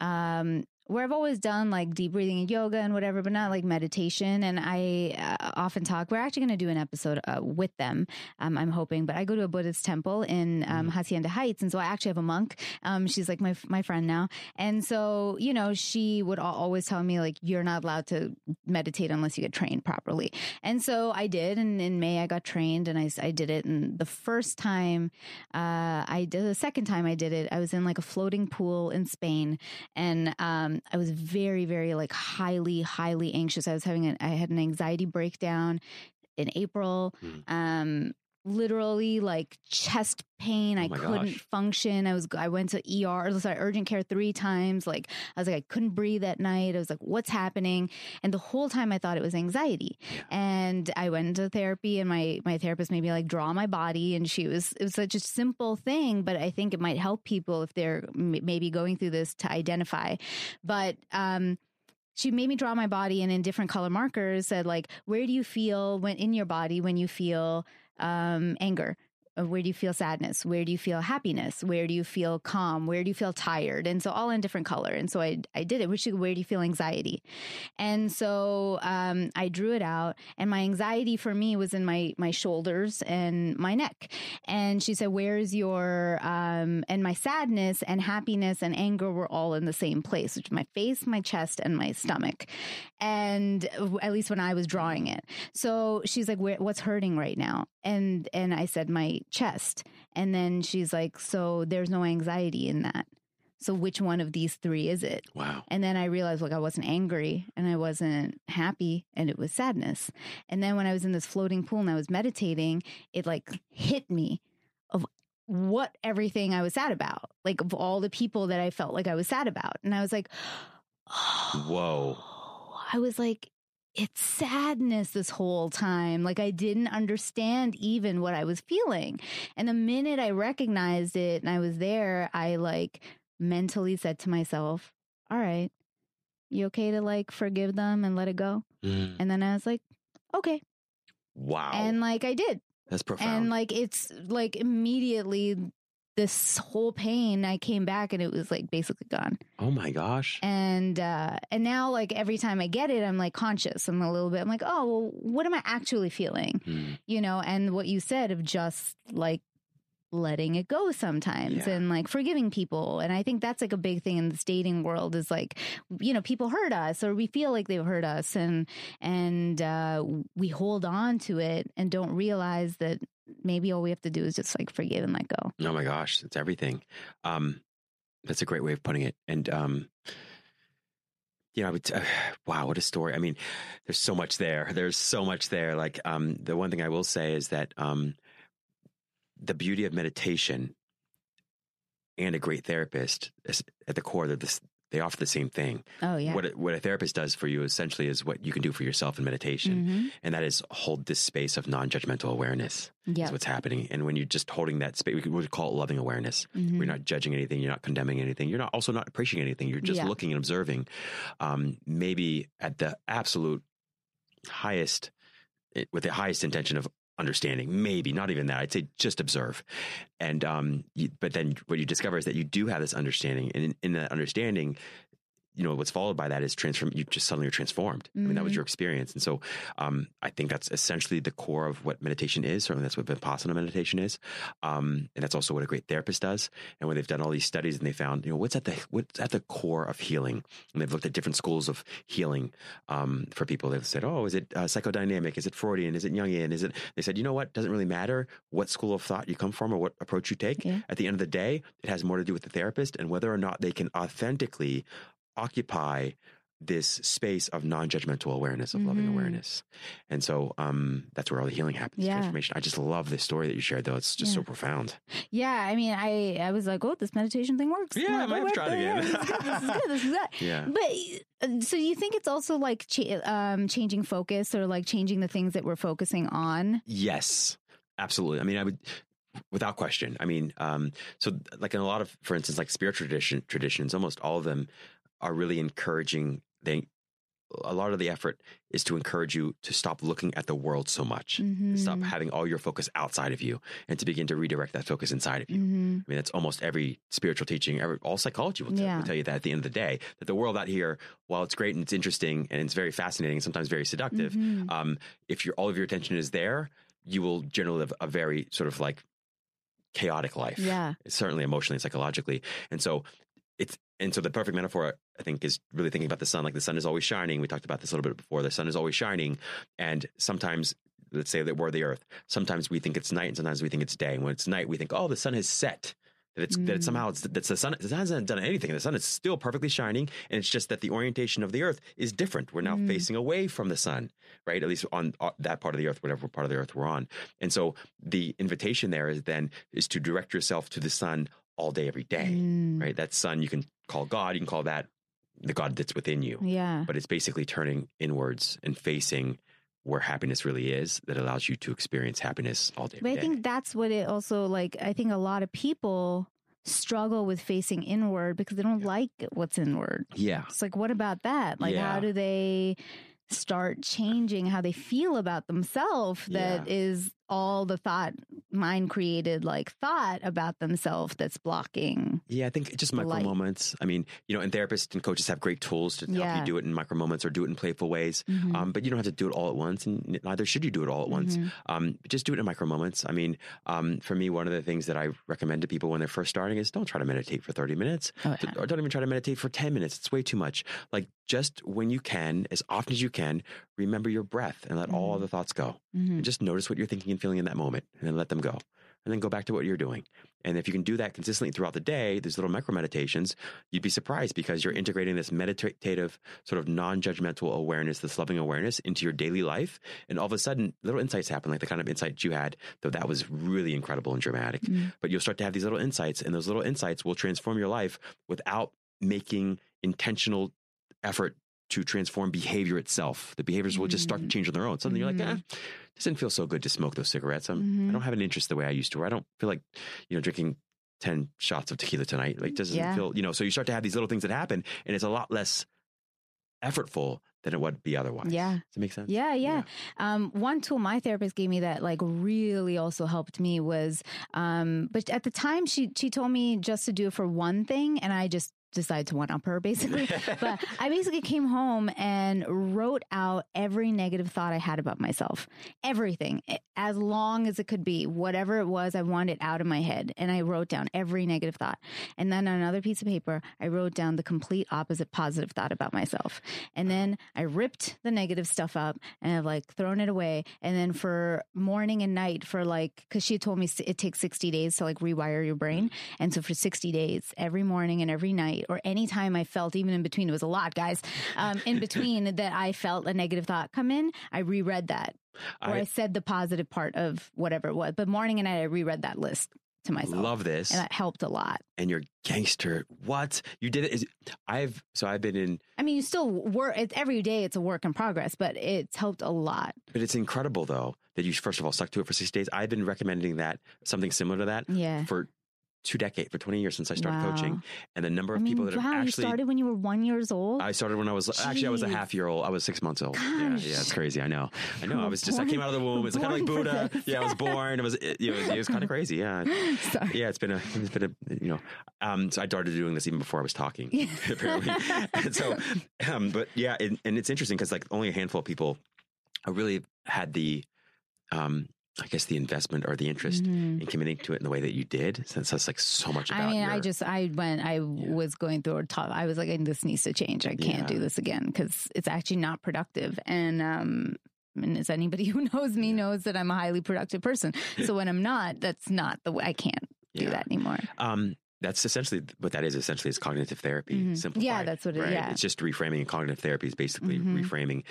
Um, where I've always done like deep breathing and yoga and whatever, but not like meditation. And I uh, often talk. We're actually going to do an episode uh, with them. Um, I'm hoping, but I go to a Buddhist temple in um, Hacienda Heights, and so I actually have a monk. Um, she's like my my friend now, and so you know she would al- always tell me like you're not allowed to meditate unless you get trained properly. And so I did, and in May I got trained, and I, I did it. And the first time uh, I did, the second time I did it, I was in like a floating pool in Spain, and um, I was very, very like highly, highly anxious. I was having an, I had an anxiety breakdown in April. Mhm. Um, literally like chest pain. Oh I couldn't gosh. function. I was, I went to ER, sorry, urgent care three times. Like I was like, I couldn't breathe at night. I was like, what's happening? And the whole time I thought it was anxiety. And I went into therapy and my, my therapist made me like draw my body and she was, it was such a simple thing, but I think it might help people if they're m- maybe going through this to identify. But, um, she made me draw my body and in different color markers said like where do you feel when in your body when you feel um, anger where do you feel sadness? Where do you feel happiness? Where do you feel calm? Where do you feel tired? And so all in different color. And so i, I did it which where do you feel anxiety? And so um, i drew it out and my anxiety for me was in my my shoulders and my neck. And she said where's your um, and my sadness and happiness and anger were all in the same place which my face my chest and my stomach. And uh, at least when i was drawing it. So she's like what's hurting right now? And and i said my chest and then she's like so there's no anxiety in that so which one of these three is it wow. and then I realized, like, I wasn't angry and I wasn't happy and it was sadness. And then when I was in this floating pool and I was meditating, it like hit me of what everything I was sad about, like, of all the people that I felt like I was sad about. And I was like, Whoa. I was like, it's sadness this whole time. Like I didn't understand even what I was feeling. And the minute I recognized it and I was there, I like mentally said to myself, all right, you okay to like forgive them and let it go? Mm. And then I was like, okay. Wow. And like I did. that's profound. And like it's like immediately this whole pain, I came back and it was like basically gone. oh my gosh. And uh and now like every time I get it, I'm like conscious. I'm a little bit I'm like, oh well, what am I actually feeling? Mm. You know, and what you said of just like letting it go sometimes Yeah. and like forgiving people. And I think that's like a big thing in this dating world is like, you know, people hurt us or we feel like they've hurt us and and uh we hold on to it and don't realize that maybe all we have to do is just like forgive and let go. Oh my gosh, it's everything. Um, that's a great way of putting it. And um, you know, I would, uh, wow, what a story. I mean, there's so much there. There's so much there. Like, um, the one thing I will say is that um, the beauty of meditation and a great therapist is at the core, they're this, they offer the same thing. Oh yeah. What a, what a therapist does for you essentially is what you can do for yourself in meditation, Mhm. and that is hold this space of non-judgmental awareness. Yeah. What's happening, and when you're just holding that space, we could, we call it loving awareness. Mhm. You're not judging anything. You're not condemning anything. You're not also not appreciating anything. You're just Yeah. looking and observing. Um, maybe at the absolute highest, eh, with the highest intention of understanding. Maybe not even that. I'd say just observe. And um, you, but then what you discover is that you do have this understanding, and in, in that understanding. You know what's followed by that is transform. You just suddenly are transformed. I mean, that was Mhm. your experience, and so um, I think that's essentially the core of what meditation is. Certainly, that's what vipassana meditation is, um, and that's also what a great therapist does. And when they've done all these studies and they found, you know, what's at the what's at the core of healing, and they've looked at different schools of healing um, for people. They've said, oh, is it uh, psychodynamic? Is it Freudian? Is it Jungian? Is it? They said, you know what? Doesn't really matter what school of thought you come from or what approach you take. Yeah. At the end of the day, it has more to do with the therapist and whether or not they can authentically occupy this space of non-judgmental awareness of loving Mhm. awareness and so um that's where all the healing happens Yeah. transformation i just love this story that you shared though it's just so profound Yeah, I mean, I I was like, oh, this meditation thing works. Yeah, I might have it again. This is good. This is good. This is good. yeah But uh, so you think it's also like cha- um, changing focus or like changing the things that we're focusing on? Yes, absolutely. I mean, I would, without question. I mean, um, so like in a lot of, for instance, like spiritual tradition traditions, almost all of them are really encouraging. They a lot of the effort is to encourage you to stop looking at the world so much, and stop having all your focus outside of you, and to begin to redirect that focus inside of you. Mhm. I mean, that's almost every spiritual teaching, every, all psychology will, tell- Yeah. will tell you that at the end of the day, that the world out here, while it's great and it's interesting and it's very fascinating and sometimes very seductive, Mhm. um, if your all of your attention is there, you will generally live a very sort of like chaotic life. Yeah. certainly emotionally and psychologically. And so and so the perfect metaphor I think is really thinking about the sun. Like the sun is always shining. We talked about this a little bit before. The sun is always shining, and sometimes. Let's say that we're the Earth. Sometimes we think it's night, and sometimes we think it's day. And when it's night, we think, "Oh, the sun has set." That it's that Mm. it's somehow it's that's the sun. The sun hasn't done anything. The sun is still perfectly shining, and it's just that the orientation of the Earth is different. We're now Mm. facing away from the sun, right? At least on uh, that part of the Earth, whatever part of the Earth we're on. And so the invitation there is then is to direct yourself to the sun all day, every day, Mm. right? That sun you can call God. You can call that the God that's within you. Yeah. But it's basically turning inwards and facing where happiness really is that allows you to experience happiness all day. But I day. think that's what it also like. I think a lot of people struggle with facing inward because they don't Yeah. like what's inward. yeah. It's like, what about that? Like, Yeah. how do they start changing how they feel about themselves? That is all the thought, mind created like thought about themselves that's blocking. Yeah, I think just micro Light. moments. I mean, you know, and therapists and coaches have great tools to help you do it in micro moments or do it in playful ways. Mhm. Um, but you don't have to do it all at once, and neither should you do it all at once. Mhm. Um, just do it in micro moments. I mean, um, for me, one of the things that I recommend to people when they're first starting is don't try to meditate for 30 minutes Oh, to- or don't even try to meditate for 10 minutes. It's way too much. Like, just when you can, as often as you can, remember your breath and let all Mhm. other thoughts go. Mhm. And just notice what you're thinking and feeling in that moment and then let them go. And then go back to what you're doing. And if you can do that consistently throughout the day, these little micro meditations, you'd be surprised because you're integrating this meditative, sort of non judgmental awareness, this loving awareness into your daily life. And all of a sudden, little insights happen, like the kind of insight you had, though that was really incredible and dramatic. Mm. But you'll start to have these little insights, and those little insights will transform your life without making intentional effort to transform behavior itself. The behaviors will just start to Mm. change on their own. Suddenly you're like, Mhm. ah, doesn't feel so good to smoke those cigarettes. I'm, Mhm. I don't have an interest the way I used to. Or I don't feel like, you know, drinking 10 shots of tequila tonight. Like, doesn't Yeah. feel, you know, so you start to have these little things that happen, and it's a lot less effortful than it would be otherwise. Yeah. Does that make sense? Yeah, yeah. Um, one tool my therapist gave me that like really also helped me was, um, but at the time she she told me just to do it for one thing, and I just decided to one up her basically. but I basically came home and wrote out every negative thought I had about myself, everything, as long as it could be, whatever it was, I wanted out of my head, and I wrote down every negative thought, and then on another piece of paper, I wrote down the complete opposite positive thought about myself, and then I ripped the negative stuff up and I've like thrown it away. And then for morning and night, for like, because she told me it takes 60 days to like rewire your brain. Mm-hmm. And so for 60 days, every morning and every night, or any time I felt, even in between, it was a lot, guys, um, in between that I felt a negative thought come in, I reread that. Or I, I said the positive part of whatever it was. But morning and night, I reread that list to myself. love this. and that helped a lot. and you're gangster. What? You did it? Is, I've, so I've been in, I mean, you still work, it's every day, it's a work in progress, but it's helped a lot. but it's incredible though that you first of all stuck to it for six days. I've been recommending that, something similar to that Yeah. for two decades, for 20 years since I started Wow. coaching. And the number I of mean, people that wow, have you actually. started when you were one years old. I started when I was actually I was a half year old. I was six months old. Yeah, Gosh. yeah, it's crazy. I know. I know. I was just I came out of the womb. It's kind of like Buddha. Yeah, I was born. It was it, you know, it was kind of crazy. Yeah, Sorry. yeah. It's been a it's been a you know. Um, so I started doing this even before I was talking. Yeah. apparently. And so, um, but yeah, and, and it's interesting because like only a handful of people uh, really had the, um, I guess the investment or the interest Mhm. in committing to it in the way that you did. Since that's like so much about. I mean, I just, I went, I was going through a tough, I was like, this needs to change. I can't Yeah. do this again because it's actually not productive. And, um, and as anybody who knows me knows that I'm a highly productive person. So when I'm not, that's not the way I can't do Yeah. that anymore. Um, that's essentially what that is. Essentially, is cognitive therapy. Mhm. Simplified. Yeah, that's what it is. right? yeah. It's just reframing. And cognitive therapy is basically Mhm. reframing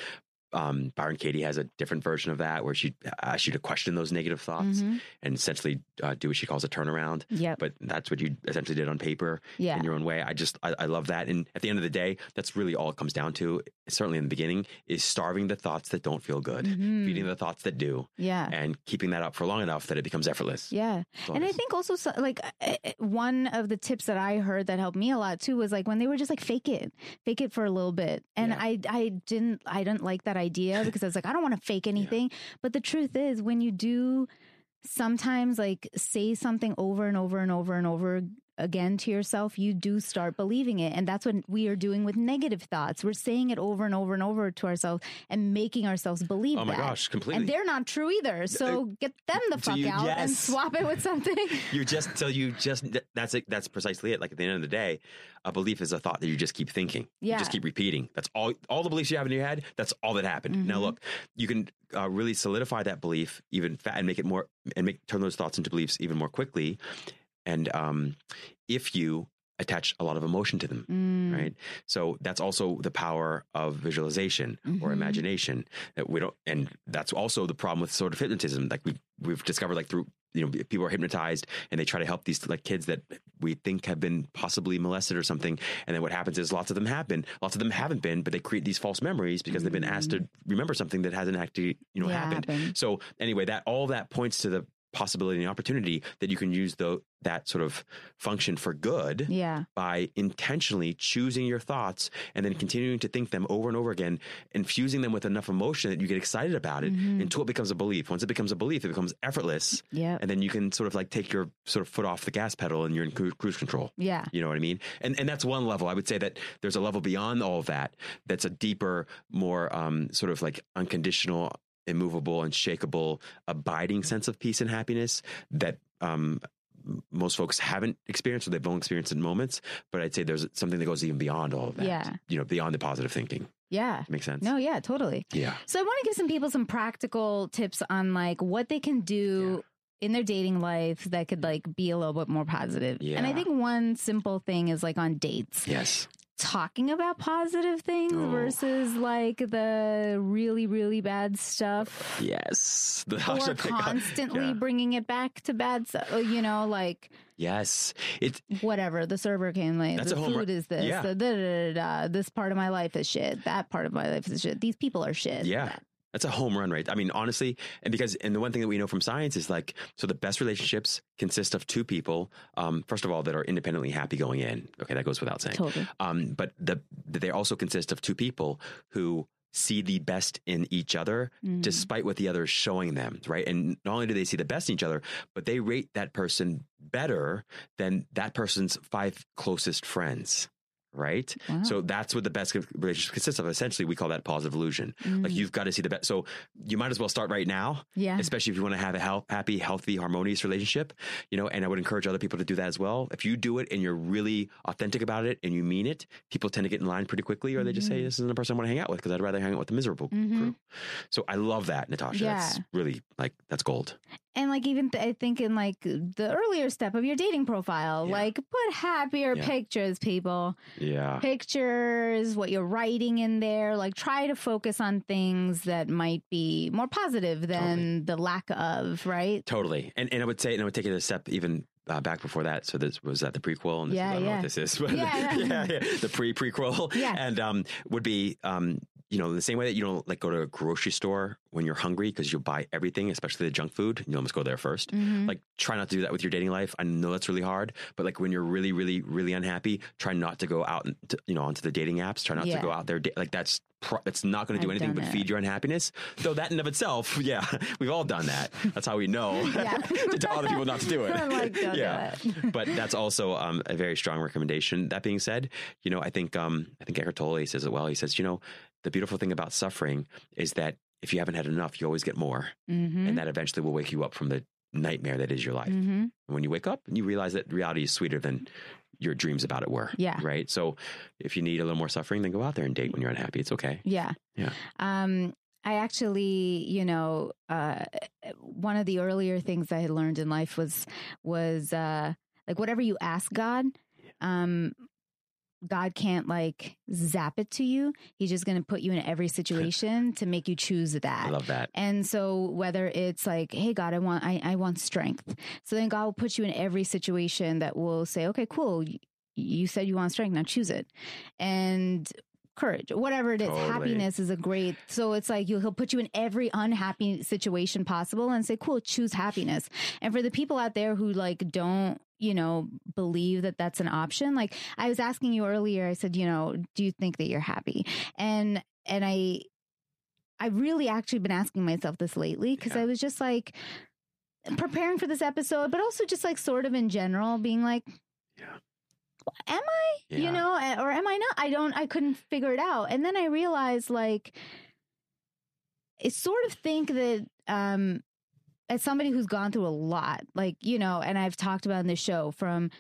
um, Byron Katie has a different version of that where she asks you to question those negative thoughts Mhm. and essentially uh, do what she calls a turnaround. Yep. But that's what you essentially did on paper Yeah. in your own way. I just, I, I love that. And at the end of the day, that's really all it comes down to, certainly in the beginning, is starving the thoughts that don't feel good, Mhm. feeding the thoughts that do, Yeah. and keeping that up for long enough that it becomes effortless. Yeah. And I think also, so, like, uh, uh, one of the tips that I heard that helped me a lot too was like when they were just like fake it, fake it for a little bit. And Yeah. I, I didn't, I didn't like that idea because I was like, I don't want to fake anything. But the truth is, when you do sometimes like say something over and over and over and over again to yourself, you do start believing it. And that's what we are doing with negative thoughts. We're saying it over and over and over to ourselves and making ourselves believe Oh my that. gosh, completely. And they're not true either. So get them the fuck you- out and swap it with something. you just so you just that's it that's precisely it like at the end of the day a belief is a thought that you just keep thinking you Yeah. just keep repeating that's all all the beliefs you have in your head that's all that happened now Mhm. look you can uh, really solidify that belief even fa- and make it more and make turn those thoughts into beliefs even more quickly and um if you attach a lot of emotion to them Mm, right so that's also the power of visualization or Mhm. imagination that we don't and that's also the problem with sort of hypnotism like we we've discovered like through you know people are hypnotized and they try to help these like kids that we think have been possibly molested or something and then what happens is lots of them have been lots of them haven't been but they create these false memories because they've been asked to remember something that hasn't actually you know Mm-hmm. Yeah, happened happened. so anyway, that all that points to the possibility and opportunity that you can use the, that sort of function for good Yeah. by intentionally choosing your thoughts and then continuing to think them over and over again, infusing them with enough emotion that you get excited about it Mhm. until it becomes a belief. Once it becomes a belief, it becomes effortless. Yeah. And then you can sort of like take your sort of foot off the gas pedal and you're in cru- cruise control. Yeah. You know what I mean? And and that's one level. I would say that there's a level beyond all of that that's a deeper, more um, sort of like unconditional, immovable, unshakable, abiding sense of peace and happiness that um, most folks haven't experienced or they've only experienced in moments. But I'd say there's something that goes even beyond all of that. Yeah. You know, beyond the positive thinking. Yeah. Makes sense? No, yeah, totally. Yeah. So I want to give some people some practical tips on like what they can do in their dating life that could like be a little bit more positive. Yeah. And I think one simple thing is like on dates, Yes. Talking about positive things Oh. versus like the really really bad stuff. Yes. The Or constantly Yeah. bringing it back to bad stuff. Uh, you know, like Yes. It's whatever. The server came late. That's the a food run- is this. Yeah. The da, da, da, da. This part of my life is shit. That part of my life is shit. These people are shit. Yeah. That's a home run, right? I mean, honestly, and because, and the one thing that we know from science is like, so the best relationships consist of two people, um, first of all, that are independently happy going in. Okay, that goes without saying. Totally. Um, but the, they also consist of two people who see the best in each other Mhm. despite what the other is showing them, right? And not only do they see the best in each other, but they rate that person better than that person's five closest friends. Right. Wow. So that's what the best relationship consists of. Essentially, we call that positive illusion. Like Mm. you've got to see the best. So you might as well start right now, yeah. especially if you want to have a health, happy, healthy, harmonious relationship. You know, and I would encourage other people to do that as well. If you do it and you're really authentic about it and you mean it, people tend to get in line pretty quickly, or they just say, Mhm. "This isn't a person I want to hang out with because I'd rather hang out with the miserable Mhm. crew." So I love that, Natasha. That's Yeah. really like that's gold. And like even th- I think in like the earlier step of your dating profile, Yeah. like put happier Yeah. pictures, people. Yeah. Pictures, what you're writing in there. Like try to focus on things that might be more positive than the lack of, right? Totally. And and I would say, and I would take it a step even uh, back before that. So this was that the prequel, and this Yeah, is, I don't know yeah. what this is, but Yeah. yeah, yeah, the pre prequel, Yeah. and um, would be um, you know, the same way that you don't like go to a grocery store when you're hungry because you'll buy everything, especially the junk food. You almost go there 1st Mhm. Like, try not to do that with your dating life. I know that's really hard, but like when you're really, really, really unhappy, try not to go out, and to, you know, onto the dating apps. Try not Yeah. to go out there. Like that's pro- that's not going to do I've anything but it. feed your unhappiness. Though that in of itself, yeah, we've all done that. That's how we know Yeah. to tell other people not to do it. Like, don't do yeah, it. but that's also um, a very strong recommendation. That being said, you know, I think um, I think Eckhart Tolle says it well. He says, you know, the beautiful thing about suffering is that if you haven't had enough, you always get more, Mm-hmm. and that eventually will wake you up from the nightmare that is your life. Mm-hmm. And when you wake up, you realize that reality is sweeter than your dreams about it were. Yeah. Right. So if you need a little more suffering, then go out there and date when you're unhappy. It's okay. Yeah. Yeah. Um, I actually, you know, uh, one of the earlier things I had learned in life was was uh, like whatever you ask God, um, God can't like zap it to you. He's just going to put you in every situation to make you choose that. I love that. And so whether it's like, hey God, I want I, I want strength. So then God will put you in every situation that will say, okay, cool. You said you want strength, now choose it. And courage, whatever it is, Totally. happiness is a great. So it's like you he'll put you in every unhappy situation possible and say, cool, choose happiness. And for the people out there who like don't you know believe that that's an option like i was asking you earlier i said you know do you think that you're happy and and i I've really actually been asking myself this lately because Yeah. I was just like preparing for this episode, but also just like sort of in general being like, Yeah. Am I, Yeah. you know, or am I not? I don't, I couldn't figure it out. And then I realized like, I sort of think that, um, as somebody who's gone through a lot, like, you know, and I've talked about in the show from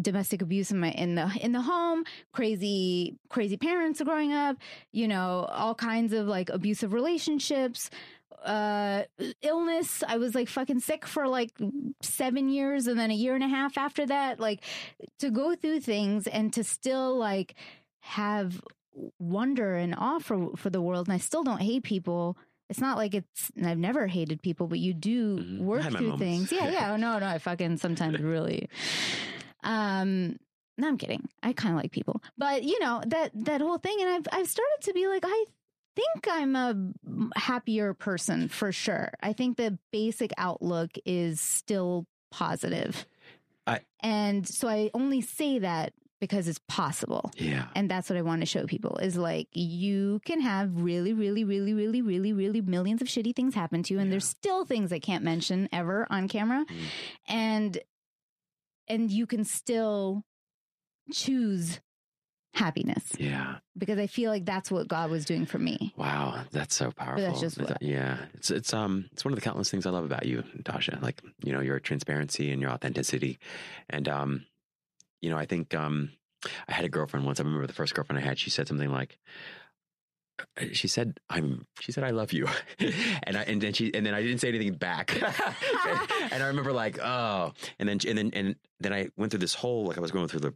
domestic abuse in my in the in the home crazy crazy parents growing up you know all kinds of like abusive relationships uh illness i was like fucking sick for like 7 years and then a year and a half after that like to go through things and to still like have wonder and awe for for the world and i still don't hate people it's not like it's and I've never hated people, but you do Mhm. Work through things. Yeah, yeah. No, no, I fucking sometimes really um no, I'm kidding. I kind of like people, but you know that that whole thing, and I've I've started to be like, I think I'm a happier person for sure. I think the basic outlook is still positive, I- and so I only say that because it's possible. Yeah. And that's what I want to show people is like you can have really, really, really, really, really, really millions of shitty things happen to you, and Yeah. there's still things I can't mention ever on camera, Mm. and and you can still choose happiness Yeah. because I feel like that's what God was doing for me. Wow, that's so powerful. That's just It's- yeah, it's it's um it's one of the countless things I love about you, Tasha. Like you know your transparency and your authenticity, and um, you know I think um I had a girlfriend once. I remember the first girlfriend I had. She said something like. uh, She said, "I'm." She said, "I love you," and I and then she and then I didn't say anything back. and I remember like, oh, and then and then and then I went through this whole like I was going through the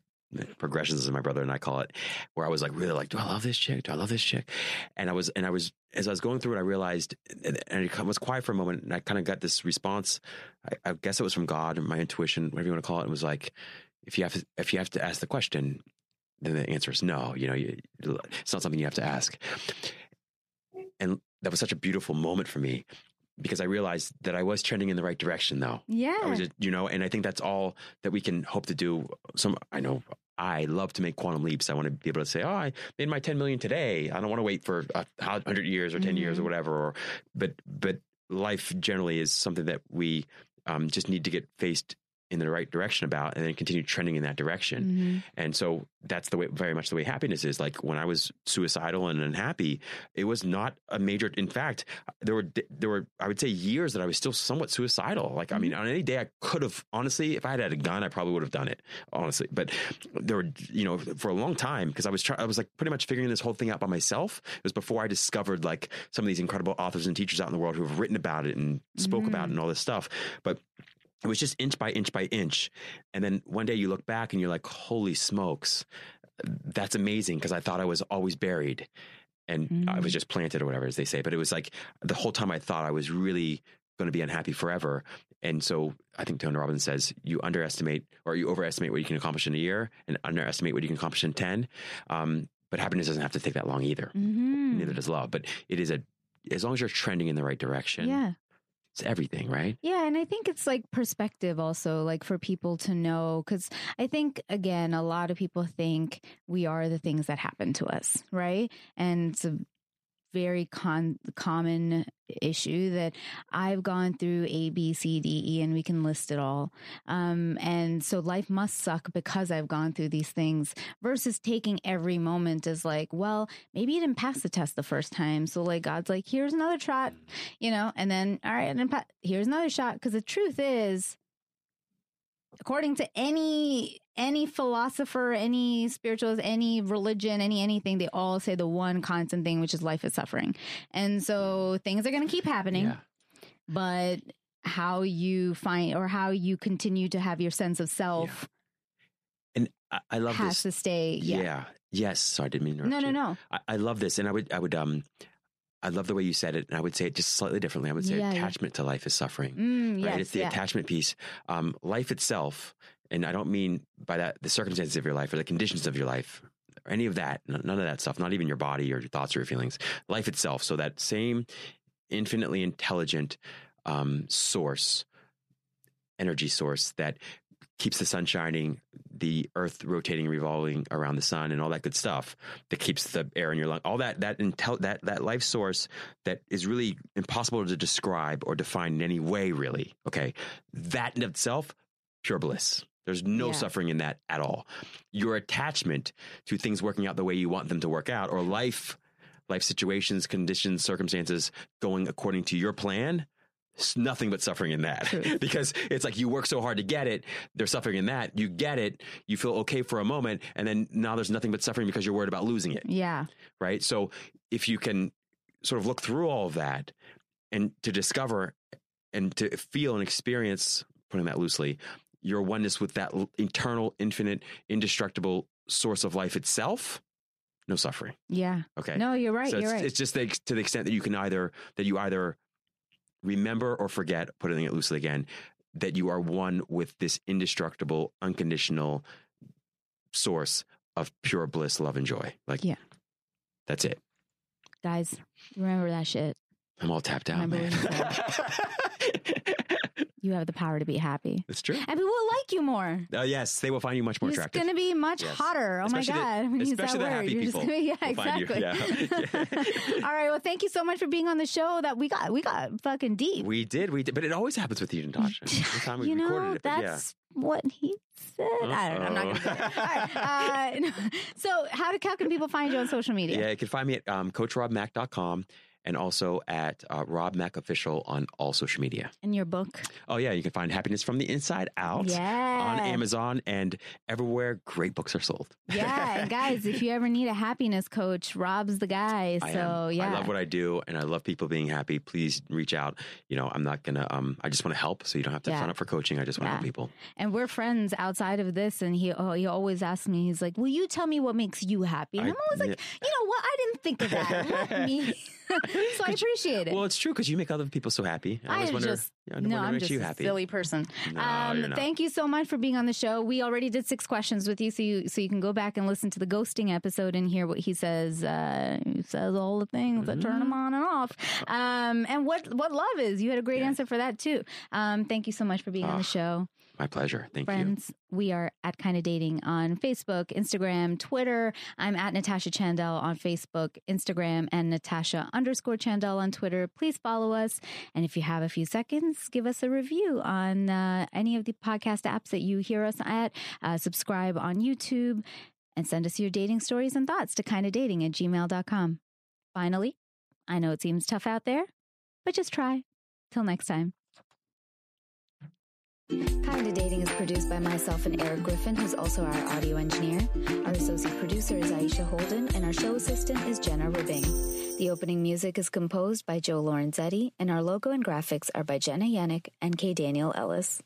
progressions as my brother and I call it, where I was like really like, do I love this chick? Do I love this chick? And I was and I was as I was going through it, I realized, and it was quiet for a moment, and I kind of got this response. I, I guess it was from God or my intuition, whatever you want to call it. It was like, if you have to, if you have to ask the question, then the answer is no. You know, you, it's not something you have to ask. And that was such a beautiful moment for me because I realized that I was trending in the right direction, though. Yeah. I was just, you know, and I think that's all that we can hope to do. Some, I know I love to make quantum leaps. I want to be able to say, oh, I made my 10 million today. I don't want to wait for a hundred years or 10 years or Mhm. whatever. Or, but, but life generally is something that we um, just need to get faced in the right direction about and then continue trending in that direction. Mhm. And so that's the way, very much the way happiness is. Like when I was suicidal and unhappy, it was not a major. In fact, there were there were I would say years that I was still somewhat suicidal. Like I mean, on any day I could have honestly, if I had had a gun, I probably would have done it. Honestly, but there were you know for a long time because I was trying. I was like pretty much figuring this whole thing out by myself. It was before I discovered like some of these incredible authors and teachers out in the world who have written about it and spoke about it and all this stuff. But it was just inch by inch by inch. And then one day you look back and you're like, holy smokes, that's amazing because I thought I was always buried and I was Mm. just planted or whatever, as they say. But it was like the whole time I thought I was really going to be unhappy forever. And so I think Tony Robbins says you underestimate or you overestimate what you can accomplish in a year and underestimate what you can accomplish in 10. Um, but happiness doesn't have to take that long either. Mhm. Neither does love. But it is a, as long as you're trending in the right direction, Yeah. It's everything, right? Yeah, and I think it's like perspective also, like for people to know, because I think, again, a lot of people think we are the things that happen to us, right? And it's a very con- common issue that I've gone through A, B, C, D, E, and we can list it all. Um, and so life must suck because I've gone through these things versus taking every moment as like, well, maybe you didn't pass the test the first time. So like God's like, here's another shot, you know, and then, all right, and then pa- here's another shot. Cause the truth is, according to any any philosopher any spiritualist any religion any anything they all say the one constant thing which is life is suffering and so things are going to keep happening Yeah. but how you find or how you continue to have your sense of self And I, I love has this. to stay. Yeah. Yeah. Yes. So I didn't mean to No, no, you. no. I, I love this, and I would, I would, um, I love the way you said it, and I would say it just slightly differently. I would say Yeah, yeah. attachment to life is suffering. Mm, right? yes, It's the yeah. attachment piece. Um, life itself, and I don't mean by that the circumstances of your life or the conditions of your life or any of that. None of that stuff. Not even your body or your thoughts or your feelings. Life itself. So that same infinitely intelligent um, source, energy source that keeps the sun shining, the earth rotating, revolving around the sun, and all that good stuff that keeps the air in your lung. All that that intel that that life source that is really impossible to describe or define in any way. Really, okay, that in itself, pure bliss. There's no Yeah. suffering in that at all. Your attachment to things working out the way you want them to work out, or life, life situations, conditions, circumstances going according to your plan. It's nothing but suffering in that because it's like you work so hard to get it. They're suffering in that. You get it. You feel okay for a moment. And then now there's nothing but suffering because you're worried about losing it Yeah. right? So if you can sort of look through all of that and to discover and to feel and experience, putting that loosely, your oneness with that l- eternal, infinite, indestructible source of life itself, no suffering. Yeah. Okay. No, you're right. so you're it's, right. it's just the, to the extent that you can either that you either remember or forget, putting it loosely again, that you are one with this indestructible, unconditional source of pure bliss, love, and joy. Like, Yeah. that's it. Guys, remember that shit. I'm all tapped out, Remember man. You have the power to be happy. It's true. And people will like you more. Oh yes, they will find you much more It's attractive. going to be much Yes. hotter. Oh Especially my God. I'm that especially the word. happy You're just people gonna- yeah, exactly. Yeah. All right. Well, thank you so much for being on the show. That we got, we got fucking deep. we did, we did, but it always happens with you, Natasha. Time we you know, recorded it, but yeah. that's what he said. I don't know. I'm not going to say it. All right. Uh, no. so, how, do, how can people find you on social media? Yeah, you can find me at um, CoachRobMac.com and also at uh, Rob Mac Official on all social media. In your book. Oh yeah, you can find Happiness from the Inside Out Yeah. on Amazon and everywhere great books are sold. Yeah, guys, if you ever need a happiness coach, Rob's the guy. I So am. yeah, I love what I do, and I love people being happy. Please reach out. You know, I'm not gonna. Um, I just want to help, so you don't have to Yeah. sign up for coaching. I just want to Yeah. help people. and we're friends outside of this. And he oh, he always asks me, he's like, "Will you tell me what makes you happy?" And I- I'm always like, "You know what? I didn't think of that. Me." so I appreciate it. Well, it's true because you make other people so happy. I I always wonder. just I no, I'm just you a happy. silly person. No, um, thank you so much for being on the show. We already did six questions with you, so you so you can go back and listen to the ghosting episode and hear what he says. Uh, he says all the things that turn him on and off, um, and what what love is. You had a great Yeah. answer for that too. Um, thank you so much for being on Ah, the show. My pleasure. Thank you. Friends, we are at Kinda Dating on Facebook, Instagram, Twitter. I'm at Natasha Chandel on Facebook, Instagram, and Natasha underscore Chandel on Twitter. Please follow us. And if you have a few seconds, give us a review on uh, any of the podcast apps that you hear us at. Uh, subscribe on YouTube and send us your dating stories and thoughts to kindadating at gmail.com. Finally, I know it seems tough out there, but just try. Till next time. Kinda Dating is produced by myself and Eric Griffin, who's also our audio engineer. Our associate producer is Aisha Holden, and our show assistant is Jenna Ribbing. The opening music is composed by Joe Lorenzetti, and our logo and graphics are by Jenna Yannick and K. Daniel Ellis.